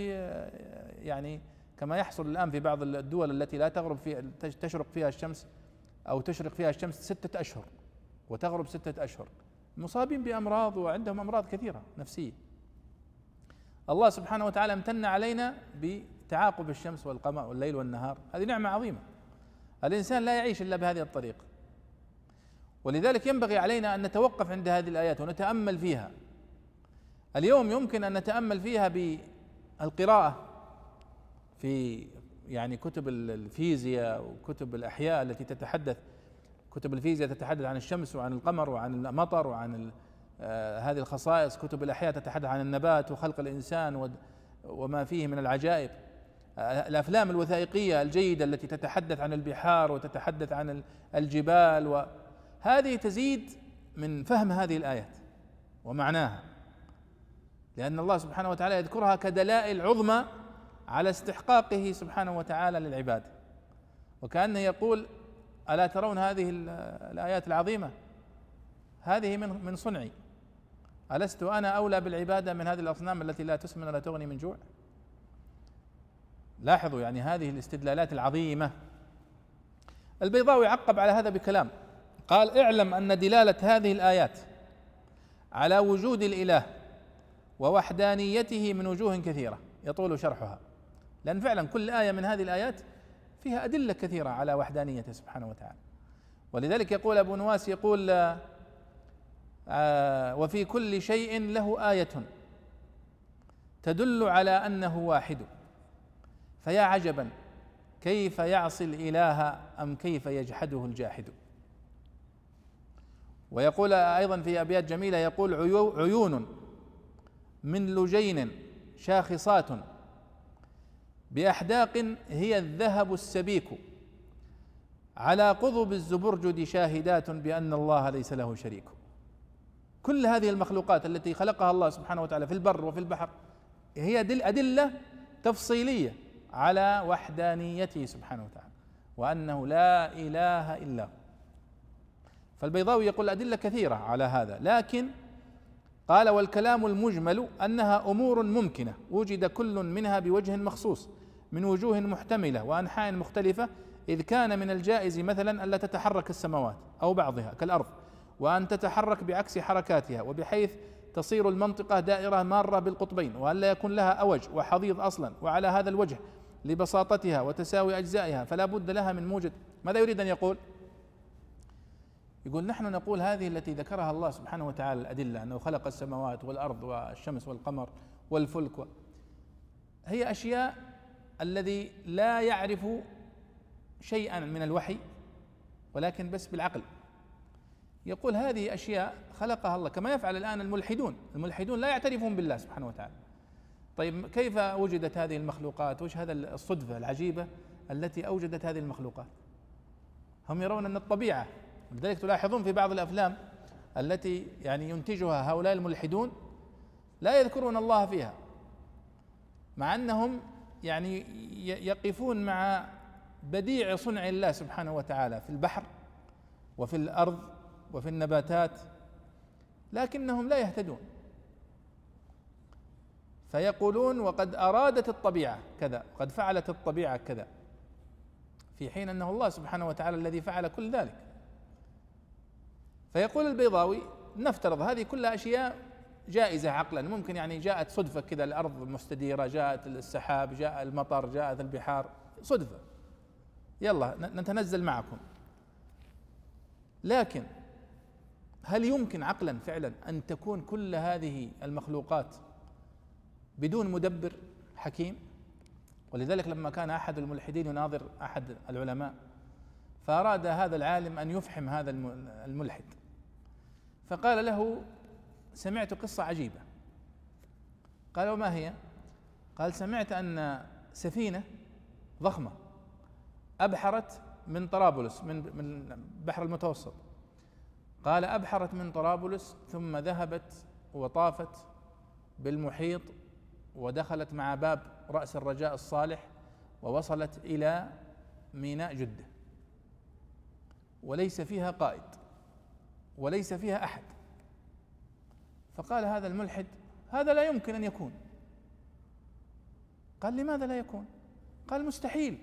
يعني كما يحصل الآن في بعض الدول التي لا تغرب في تشرق فيها الشمس أو تشرق فيها الشمس ستة أشهر وتغرب ستة أشهر. مصابين بأمراض وعندهم أمراض كثيرة نفسية. الله سبحانه وتعالى امتن علينا بتعاقب الشمس والقمر والليل والنهار. هذه نعمة عظيمة. الإنسان لا يعيش إلا بهذه الطريقة. ولذلك ينبغي علينا أن نتوقف عند هذه الآيات ونتأمل فيها. اليوم يمكن أن نتأمل فيها بالقراءة في يعني كتب الفيزياء وكتب الأحياء التي تتحدث. كتب الفيزياء تتحدث عن الشمس وعن القمر وعن المطر وعن آه هذه الخصائص. كتب الأحياء تتحدث عن النبات وخلق الإنسان وما فيه من العجائب. آه الأفلام الوثائقية الجيدة التي تتحدث عن البحار وتتحدث عن الجبال وهذه تزيد من فهم هذه الآيات ومعناها لأن الله سبحانه وتعالى يذكرها كدلائل عظمى على استحقاقه سبحانه وتعالى للعباد. وكأنه يقول ألا ترون هذه الآيات العظيمة؟ هذه من من صنعي. ألست أنا أولى بالعبادة من هذه الأصنام التي لا تسمن ولا تغني من جوع؟ لاحظوا يعني هذه الاستدلالات العظيمة. البيضاوي عقب على هذا بكلام. قال اعلم أن دلالة هذه الآيات على وجود الإله ووحدانيته من وجوه كثيرة يطول شرحها. لأن فعلا كل آية من هذه الآيات فيها أدلة كثيرة على وحدانيته سبحانه وتعالى. ولذلك يقول أبو نواس يقول آه وفي كل شيء له آية تدل على أنه واحد. فيا عجبا كيف يعصي الإله أم كيف يجحده الجاحد؟ ويقول أيضا في أبيات جميلة يقول عيون من لجين شاخصات بأحداق هي الذهب السبيك. على قضب الزبرجد شاهدات بأن الله ليس له شريك. كل هذه المخلوقات التي خلقها الله سبحانه وتعالى في البر وفي البحر هي أدلة تفصيلية على وحدانيته سبحانه وتعالى وأنه لا إله إلا هو. فالبيضاوي يقول ادله كثيرة على هذا لكن قال والكلام المجمل أنها أمور ممكنة وجد كل منها بوجه مخصوص من وجوه محتملة وأنحاء مختلفة إذ كان من الجائز مثلا ألا تتحرك السماوات أو بعضها كالأرض وأن تتحرك بعكس حركاتها وبحيث تصير المنطقة دائرة مارة بالقطبين وألا يكون لها أوج وحضيض أصلا وعلى هذا الوجه لبساطتها وتساوي أجزائها فلا بد لها من موجد ماذا يريد أن يقول؟ يقول نحن نقول هذه التي ذكرها الله سبحانه وتعالى الأدلة أنه خلق السماوات والأرض والشمس والقمر والفلك هي أشياء الذي لا يعرف شيئا من الوحي ولكن بس بالعقل. يقول هذه أشياء خلقها الله كما يفعل الآن الملحدون. الملحدون لا يعترفون بالله سبحانه وتعالى. طيب كيف وجدت هذه المخلوقات؟ وش هذا الصدفة العجيبة التي أوجدت هذه المخلوقات؟ هم يرون أن الطبيعة لذلك تلاحظون في بعض الأفلام التي يعني ينتجها هؤلاء الملحدون لا يذكرون الله فيها مع أنهم يعني يقفون مع بديع صنع الله سبحانه وتعالى في البحر وفي الأرض وفي النباتات لكنهم لا يهتدون. فيقولون وقد أرادت الطبيعة كذا وقد فعلت الطبيعة كذا في حين أنه الله سبحانه وتعالى الذي فعل كل ذلك. فيقول البيضاوي نفترض هذه كلها أشياء جائزة عقلا. ممكن يعني جاءت صدفة كذا الأرض مستديرة جاءت السحاب جاء المطر جاءت البحار. صدفة. يلا نتنزل معكم. لكن هل يمكن عقلا فعلا أن تكون كل هذه المخلوقات بدون مدبر حكيم؟ ولذلك لما كان أحد الملحدين يناظر أحد العلماء فأراد هذا العالم أن يفحم هذا الملحد. فقال له سمعت قصة عجيبة. قال وما هي؟ قال سمعت أن سفينة ضخمة أبحرت من طرابلس من من البحر المتوسط. قال أبحرت من طرابلس ثم ذهبت وطافت بالمحيط ودخلت مع باب رأس الرجاء الصالح ووصلت إلى ميناء جدة. وليس فيها قائد. وليس فيها أحد. فقال هذا الملحد هذا لا يمكن أن يكون. قال لماذا لا يكون؟ قال مستحيل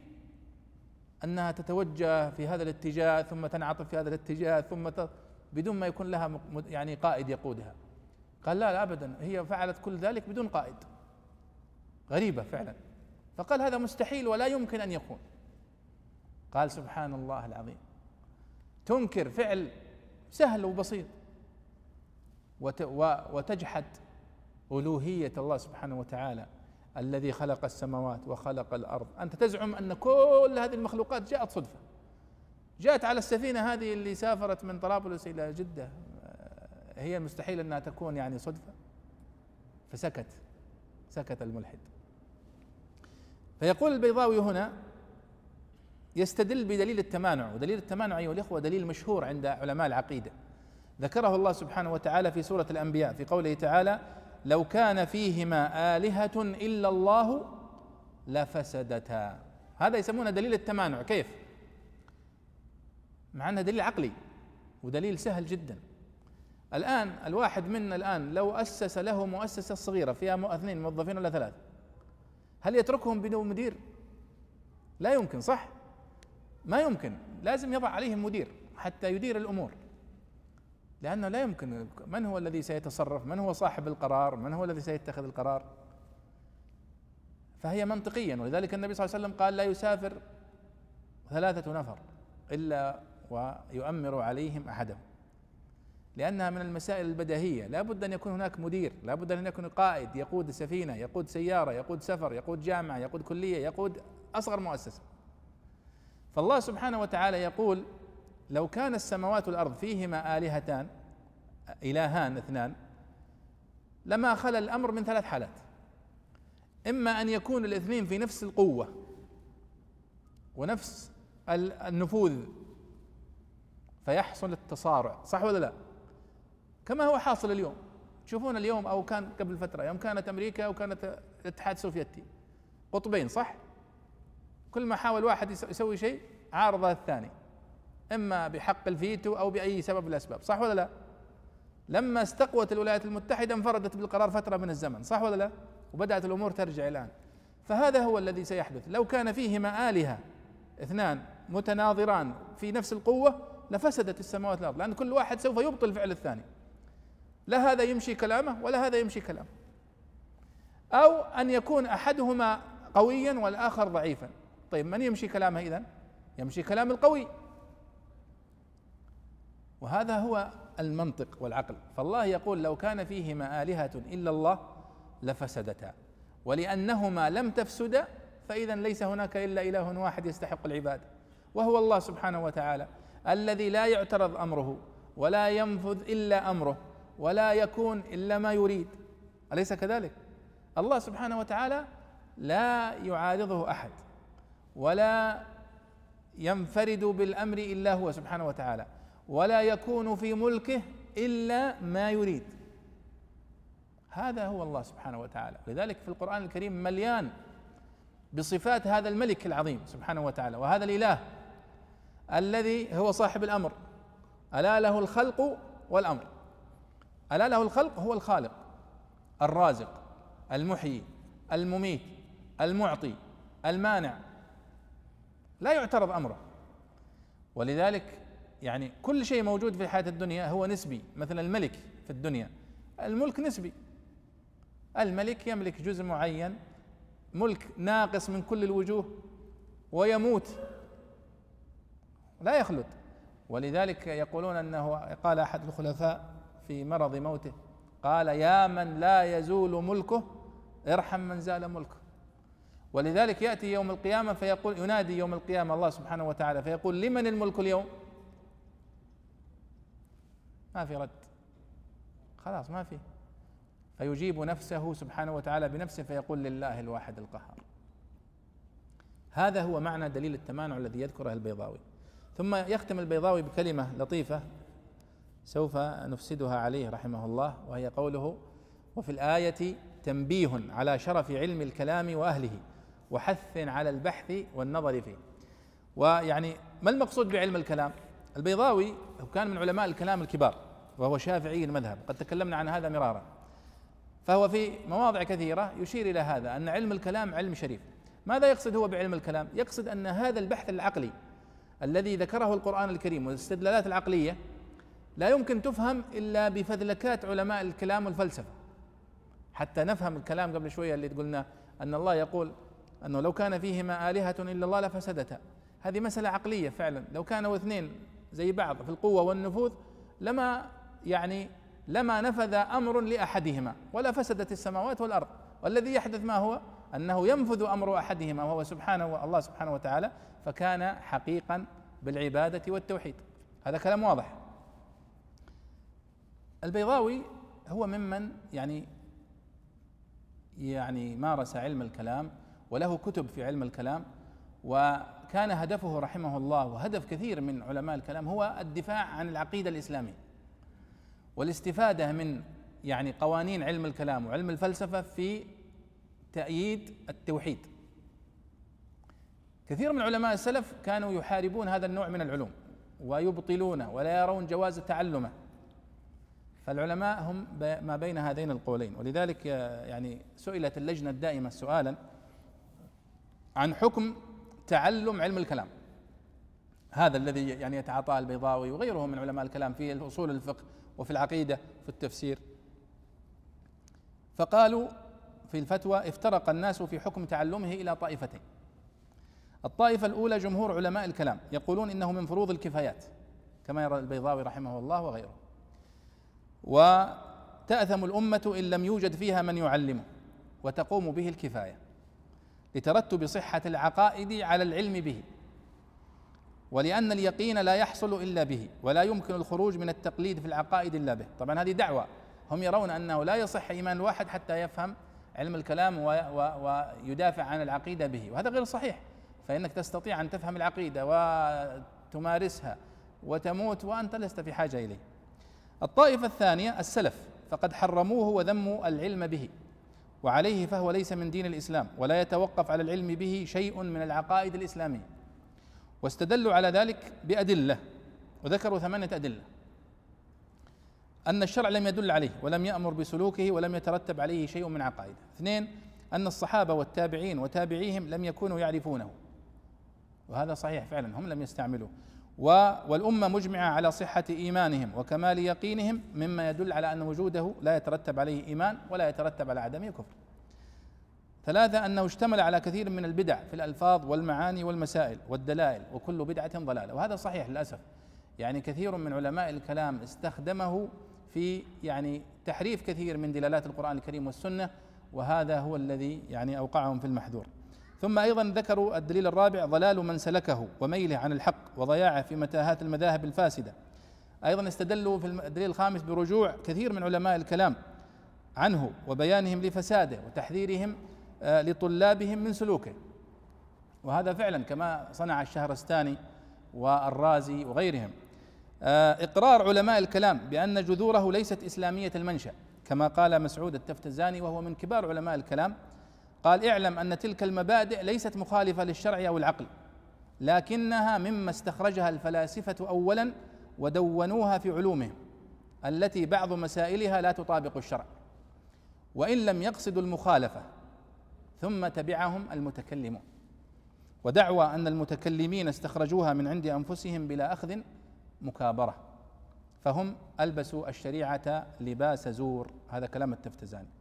أنها تتوجه في هذا الاتجاه ثم تنعطف في هذا الاتجاه ثم ت... بدون ما يكون لها يعني قائد يقودها. قال لا لا ابدا. هي فعلت كل ذلك بدون قائد. غريبة فعلا. فقال هذا مستحيل ولا يمكن أن يكون. قال سبحان الله العظيم. تنكر فعل سهل وبسيط. وتجحد ألوهية الله سبحانه وتعالى. الذي خلق السماوات وخلق الأرض. أنت تزعم أن كل هذه المخلوقات جاءت صدفة. جاءت على السفينة هذه اللي سافرت من طرابلس إلى جدة. هي المستحيل أنها تكون يعني صدفة. فسكت. سكت الملحد. فيقول البيضاوي هنا يستدل بدليل التمانع ودليل التمانع أيها الإخوة دليل مشهور عند علماء العقيدة ذكره الله سبحانه وتعالى في سورة الأنبياء في قوله تعالى لو كان فيهما آلهة إلا الله لفسدتا هذا يسمونه دليل التمانع كيف؟ مع أنه دليل عقلي ودليل سهل جدا الآن الواحد منا الآن لو أسس له مؤسسة صغيرة فيها اثنين موظفين ولا ثلاثة هل يتركهم بدون مدير؟ لا يمكن صح؟ ما يمكن لازم يضع عليهم مدير حتى يدير الأمور. لأنه لا يمكن من هو الذي سيتصرف؟ من هو صاحب القرار؟ من هو الذي سيتخذ القرار؟ فهي منطقيا ولذلك النبي صلى الله عليه وسلم قال لا يسافر ثلاثة نفر إلا ويؤمر عليهم أحدهم. لأنها من المسائل البديهية. لا بد أن يكون هناك مدير لا بد أن يكون قائد يقود سفينة يقود سيارة يقود سفر يقود جامعة يقود كلية يقود أصغر مؤسسة. فالله سبحانه وتعالى يقول لو كان السماوات والأرض فيهما آلهتان إلهان اثنان لما خلا الأمر من ثلاث حالات. إما أن يكون الاثنين في نفس القوة ونفس النفوذ فيحصل التصارع صح ولا لا؟ كما هو حاصل اليوم. تشوفون اليوم أو كان قبل فترة يوم كانت أمريكا وكانت الاتحاد السوفيتي قطبين صح؟ كل ما حاول واحد يسوي شيء عارض الثاني. إما بحق الفيتو أو بأي سبب من الأسباب صح ولا لا؟ لما استقوت الولايات المتحدة انفردت بالقرار فترة من الزمن صح ولا لا؟ وبدأت الأمور ترجع الآن. فهذا هو الذي سيحدث. لو كان فيهما آلهة اثنان متناظران في نفس القوة لفسدت السماوات والارض لأن كل واحد سوف يبطل فعل الثاني. لا هذا يمشي كلامه ولا هذا يمشي كلامه. أو أن يكون أحدهما قويا والآخر ضعيفا. طيب من يمشي كلامه اذا يمشي كلام القوي. وهذا هو المنطق والعقل. فالله يقول لو كان فيهما آلهة إلا الله لفسدتا. ولأنهما لم تفسدا فإذا ليس هناك إلا إله واحد يستحق العبادة وهو الله سبحانه وتعالى الذي لا يعترض أمره ولا ينفذ إلا أمره ولا يكون إلا ما يريد. أليس كذلك؟ الله سبحانه وتعالى لا يعارضه أحد. ولا ينفرد بالأمر إلا هو سبحانه وتعالى ولا يكون في ملكه إلا ما يريد. هذا هو الله سبحانه وتعالى. لذلك في القرآن الكريم مليان بصفات هذا الملك العظيم سبحانه وتعالى وهذا الإله الذي هو صاحب الأمر. ألا له الخلق والأمر. ألا له الخلق هو الخالق الرازق المحيي المميت المعطي المانع. لا يعترض أمره. ولذلك يعني كل شيء موجود في الحياة الدنيا هو نسبي. مثلا الملك في الدنيا. الملك نسبي. الملك يملك جزء معين. ملك ناقص من كل الوجوه ويموت. لا يخلد. ولذلك يقولون أنه قال أحد الخلفاء في مرض موته قال يا من لا يزول ملكه ارحم من زال ملكه. ولذلك يأتي يوم القيامة فيقول ينادي يوم القيامة الله سبحانه وتعالى فيقول لمن الملك اليوم؟ ما في رد. خلاص ما في. فيجيب نفسه سبحانه وتعالى بنفسه فيقول لله الواحد القهار. هذا هو معنى دليل التمانع الذي يذكره البيضاوي. ثم يختم البيضاوي بكلمة لطيفة سوف نفسدها عليه رحمه الله وهي قوله وفي الآية تنبيه على شرف علم الكلام وأهله. وحث على البحث والنظر فيه. ويعني ما المقصود بعلم الكلام؟ البيضاوي كان من علماء الكلام الكبار وهو شافعي المذهب قد تكلمنا عن هذا مرارا. فهو في مواضع كثيرة يشير إلى هذا أن علم الكلام علم شريف. ماذا يقصد هو بعلم الكلام؟ يقصد أن هذا البحث العقلي الذي ذكره القرآن الكريم والاستدلالات العقلية لا يمكن تفهم إلا بفذلكات علماء الكلام والفلسفة. حتى نفهم الكلام قبل شوية اللي قلنا أن الله يقول أنه لو كان فيهما آلهة إلا الله لفسدتا. هذه مسألة عقلية فعلا. لو كانوا اثنين زي بعض في القوة والنفوذ لما يعني لما نفذ أمر لأحدهما ولا فسدت السماوات والأرض. والذي يحدث ما هو؟ أنه ينفذ أمر أحدهما وهو سبحانه الله سبحانه وتعالى فكان حقيقا بالعبادة والتوحيد. هذا كلام واضح. البيضاوي هو ممن يعني يعني مارس علم الكلام وله كتب في علم الكلام وكان هدفه رحمه الله وهدف كثير من علماء الكلام هو الدفاع عن العقيدة الإسلامية. والاستفادة من يعني قوانين علم الكلام وعلم الفلسفة في تأييد التوحيد. كثير من علماء السلف كانوا يحاربون هذا النوع من العلوم ويبطلونه ولا يرون جواز تعلمه. فالعلماء هم ما بين هذين القولين. ولذلك يعني سئلت اللجنة الدائمة سؤالا عن حكم تعلم علم الكلام. هذا الذي يعني يتعاطاه البيضاوي وغيره من علماء الكلام في اصول الفقه وفي العقيدة في التفسير. فقالوا في الفتوى افترق الناس في حكم تعلمه إلى طائفتين. الطائفة الأولى جمهور علماء الكلام يقولون إنه من فروض الكفايات كما يرى البيضاوي رحمه الله وغيره. وتأثم الأمة إن لم يوجد فيها من يعلمه وتقوم به الكفاية. لترتب صحة العقائد على العلم به ولأن اليقين لا يحصل إلا به ولا يمكن الخروج من التقليد في العقائد إلا به. طبعا هذه دعوة. هم يرون أنه لا يصح إيمان الواحد حتى يفهم علم الكلام ويدافع عن العقيدة به. وهذا غير صحيح. فإنك تستطيع أن تفهم العقيدة وتمارسها وتموت وأنت لست في حاجة إليه. الطائفة الثانية السلف فقد حرموه وذموا العلم به. وعليه فهو ليس من دين الإسلام ولا يتوقف على العلم به شيء من العقائد الإسلامية. واستدلوا على ذلك بأدلة وذكروا ثمانية أدلة. أن الشرع لم يدل عليه ولم يأمر بسلوكه ولم يترتب عليه شيء من عقائده. اثنين أن الصحابة والتابعين وتابعيهم لم يكونوا يعرفونه. وهذا صحيح فعلا هم لم يستعملوه. والأمة مجمعة على صحة إيمانهم وكمال يقينهم مما يدل على أن وجوده لا يترتب عليه إيمان ولا يترتب على عدمه كفر ثلاثة أنه اشتمل على كثير من البدع في الألفاظ والمعاني والمسائل والدلائل وكل بدعة ضلالة وهذا صحيح للأسف. يعني كثير من علماء الكلام استخدمه في يعني تحريف كثير من دلالات القرآن الكريم والسنة وهذا هو الذي يعني أوقعهم في المحذور. ثم أيضا ذكروا الدليل الرابع ضلال من سلكه وميله عن الحق وضياعه في متاهات المذاهب الفاسدة. أيضا استدلوا في الدليل الخامس برجوع كثير من علماء الكلام عنه وبيانهم لفساده وتحذيرهم آه، لطلابهم من سلوكه. وهذا فعلا كما صنع الشهرستاني والرازي وغيرهم. آه، إقرار علماء الكلام بأن جذوره ليست إسلامية المنشأ كما قال مسعود التفتزاني وهو من كبار علماء الكلام قال اعلم أن تلك المبادئ ليست مخالفة للشرع أو العقل لكنها مما استخرجها الفلاسفة اولا ودونوها في علومهم التي بعض مسائلها لا تطابق الشرع وإن لم يقصدوا المخالفة ثم تبعهم المتكلمون. ودعوى أن المتكلمين استخرجوها من عند أنفسهم بلا أخذ مكابرة فهم ألبسوا الشريعة لباس زور. هذا كلام التفتزاني.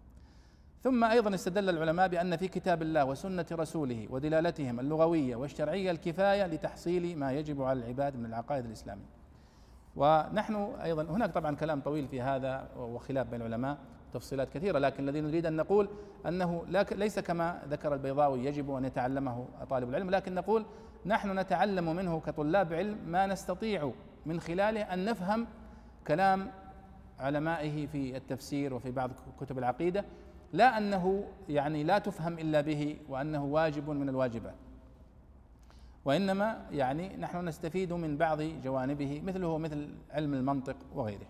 ثم أيضا استدل العلماء بأن في كتاب الله وسنة رسوله ودلالتهم اللغوية والشرعية الكفاية لتحصيل ما يجب على العباد من العقائد الإسلامية. ونحن أيضا هناك طبعا كلام طويل في هذا وخلاف بين العلماء تفصيلات كثيرة لكن الذي نريد أن نقول أنه ليس كما ذكر البيضاوي يجب أن يتعلمه طالب العلم لكن نقول نحن نتعلم منه كطلاب علم ما نستطيع من خلاله أن نفهم كلام علمائه في التفسير وفي بعض كتب العقيدة لا أنه يعني لا تفهم إلا به وأنه واجب من الواجبات. وإنما يعني نحن نستفيد من بعض جوانبه مثله مثل علم المنطق وغيره.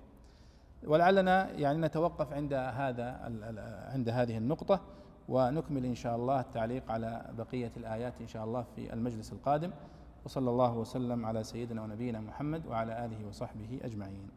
ولعلنا يعني نتوقف عند هذا عند هذه النقطة ونكمل إن شاء الله التعليق على بقية الآيات إن شاء الله في المجلس القادم. وصلى الله وسلم على سيدنا ونبينا محمد وعلى آله وصحبه أجمعين.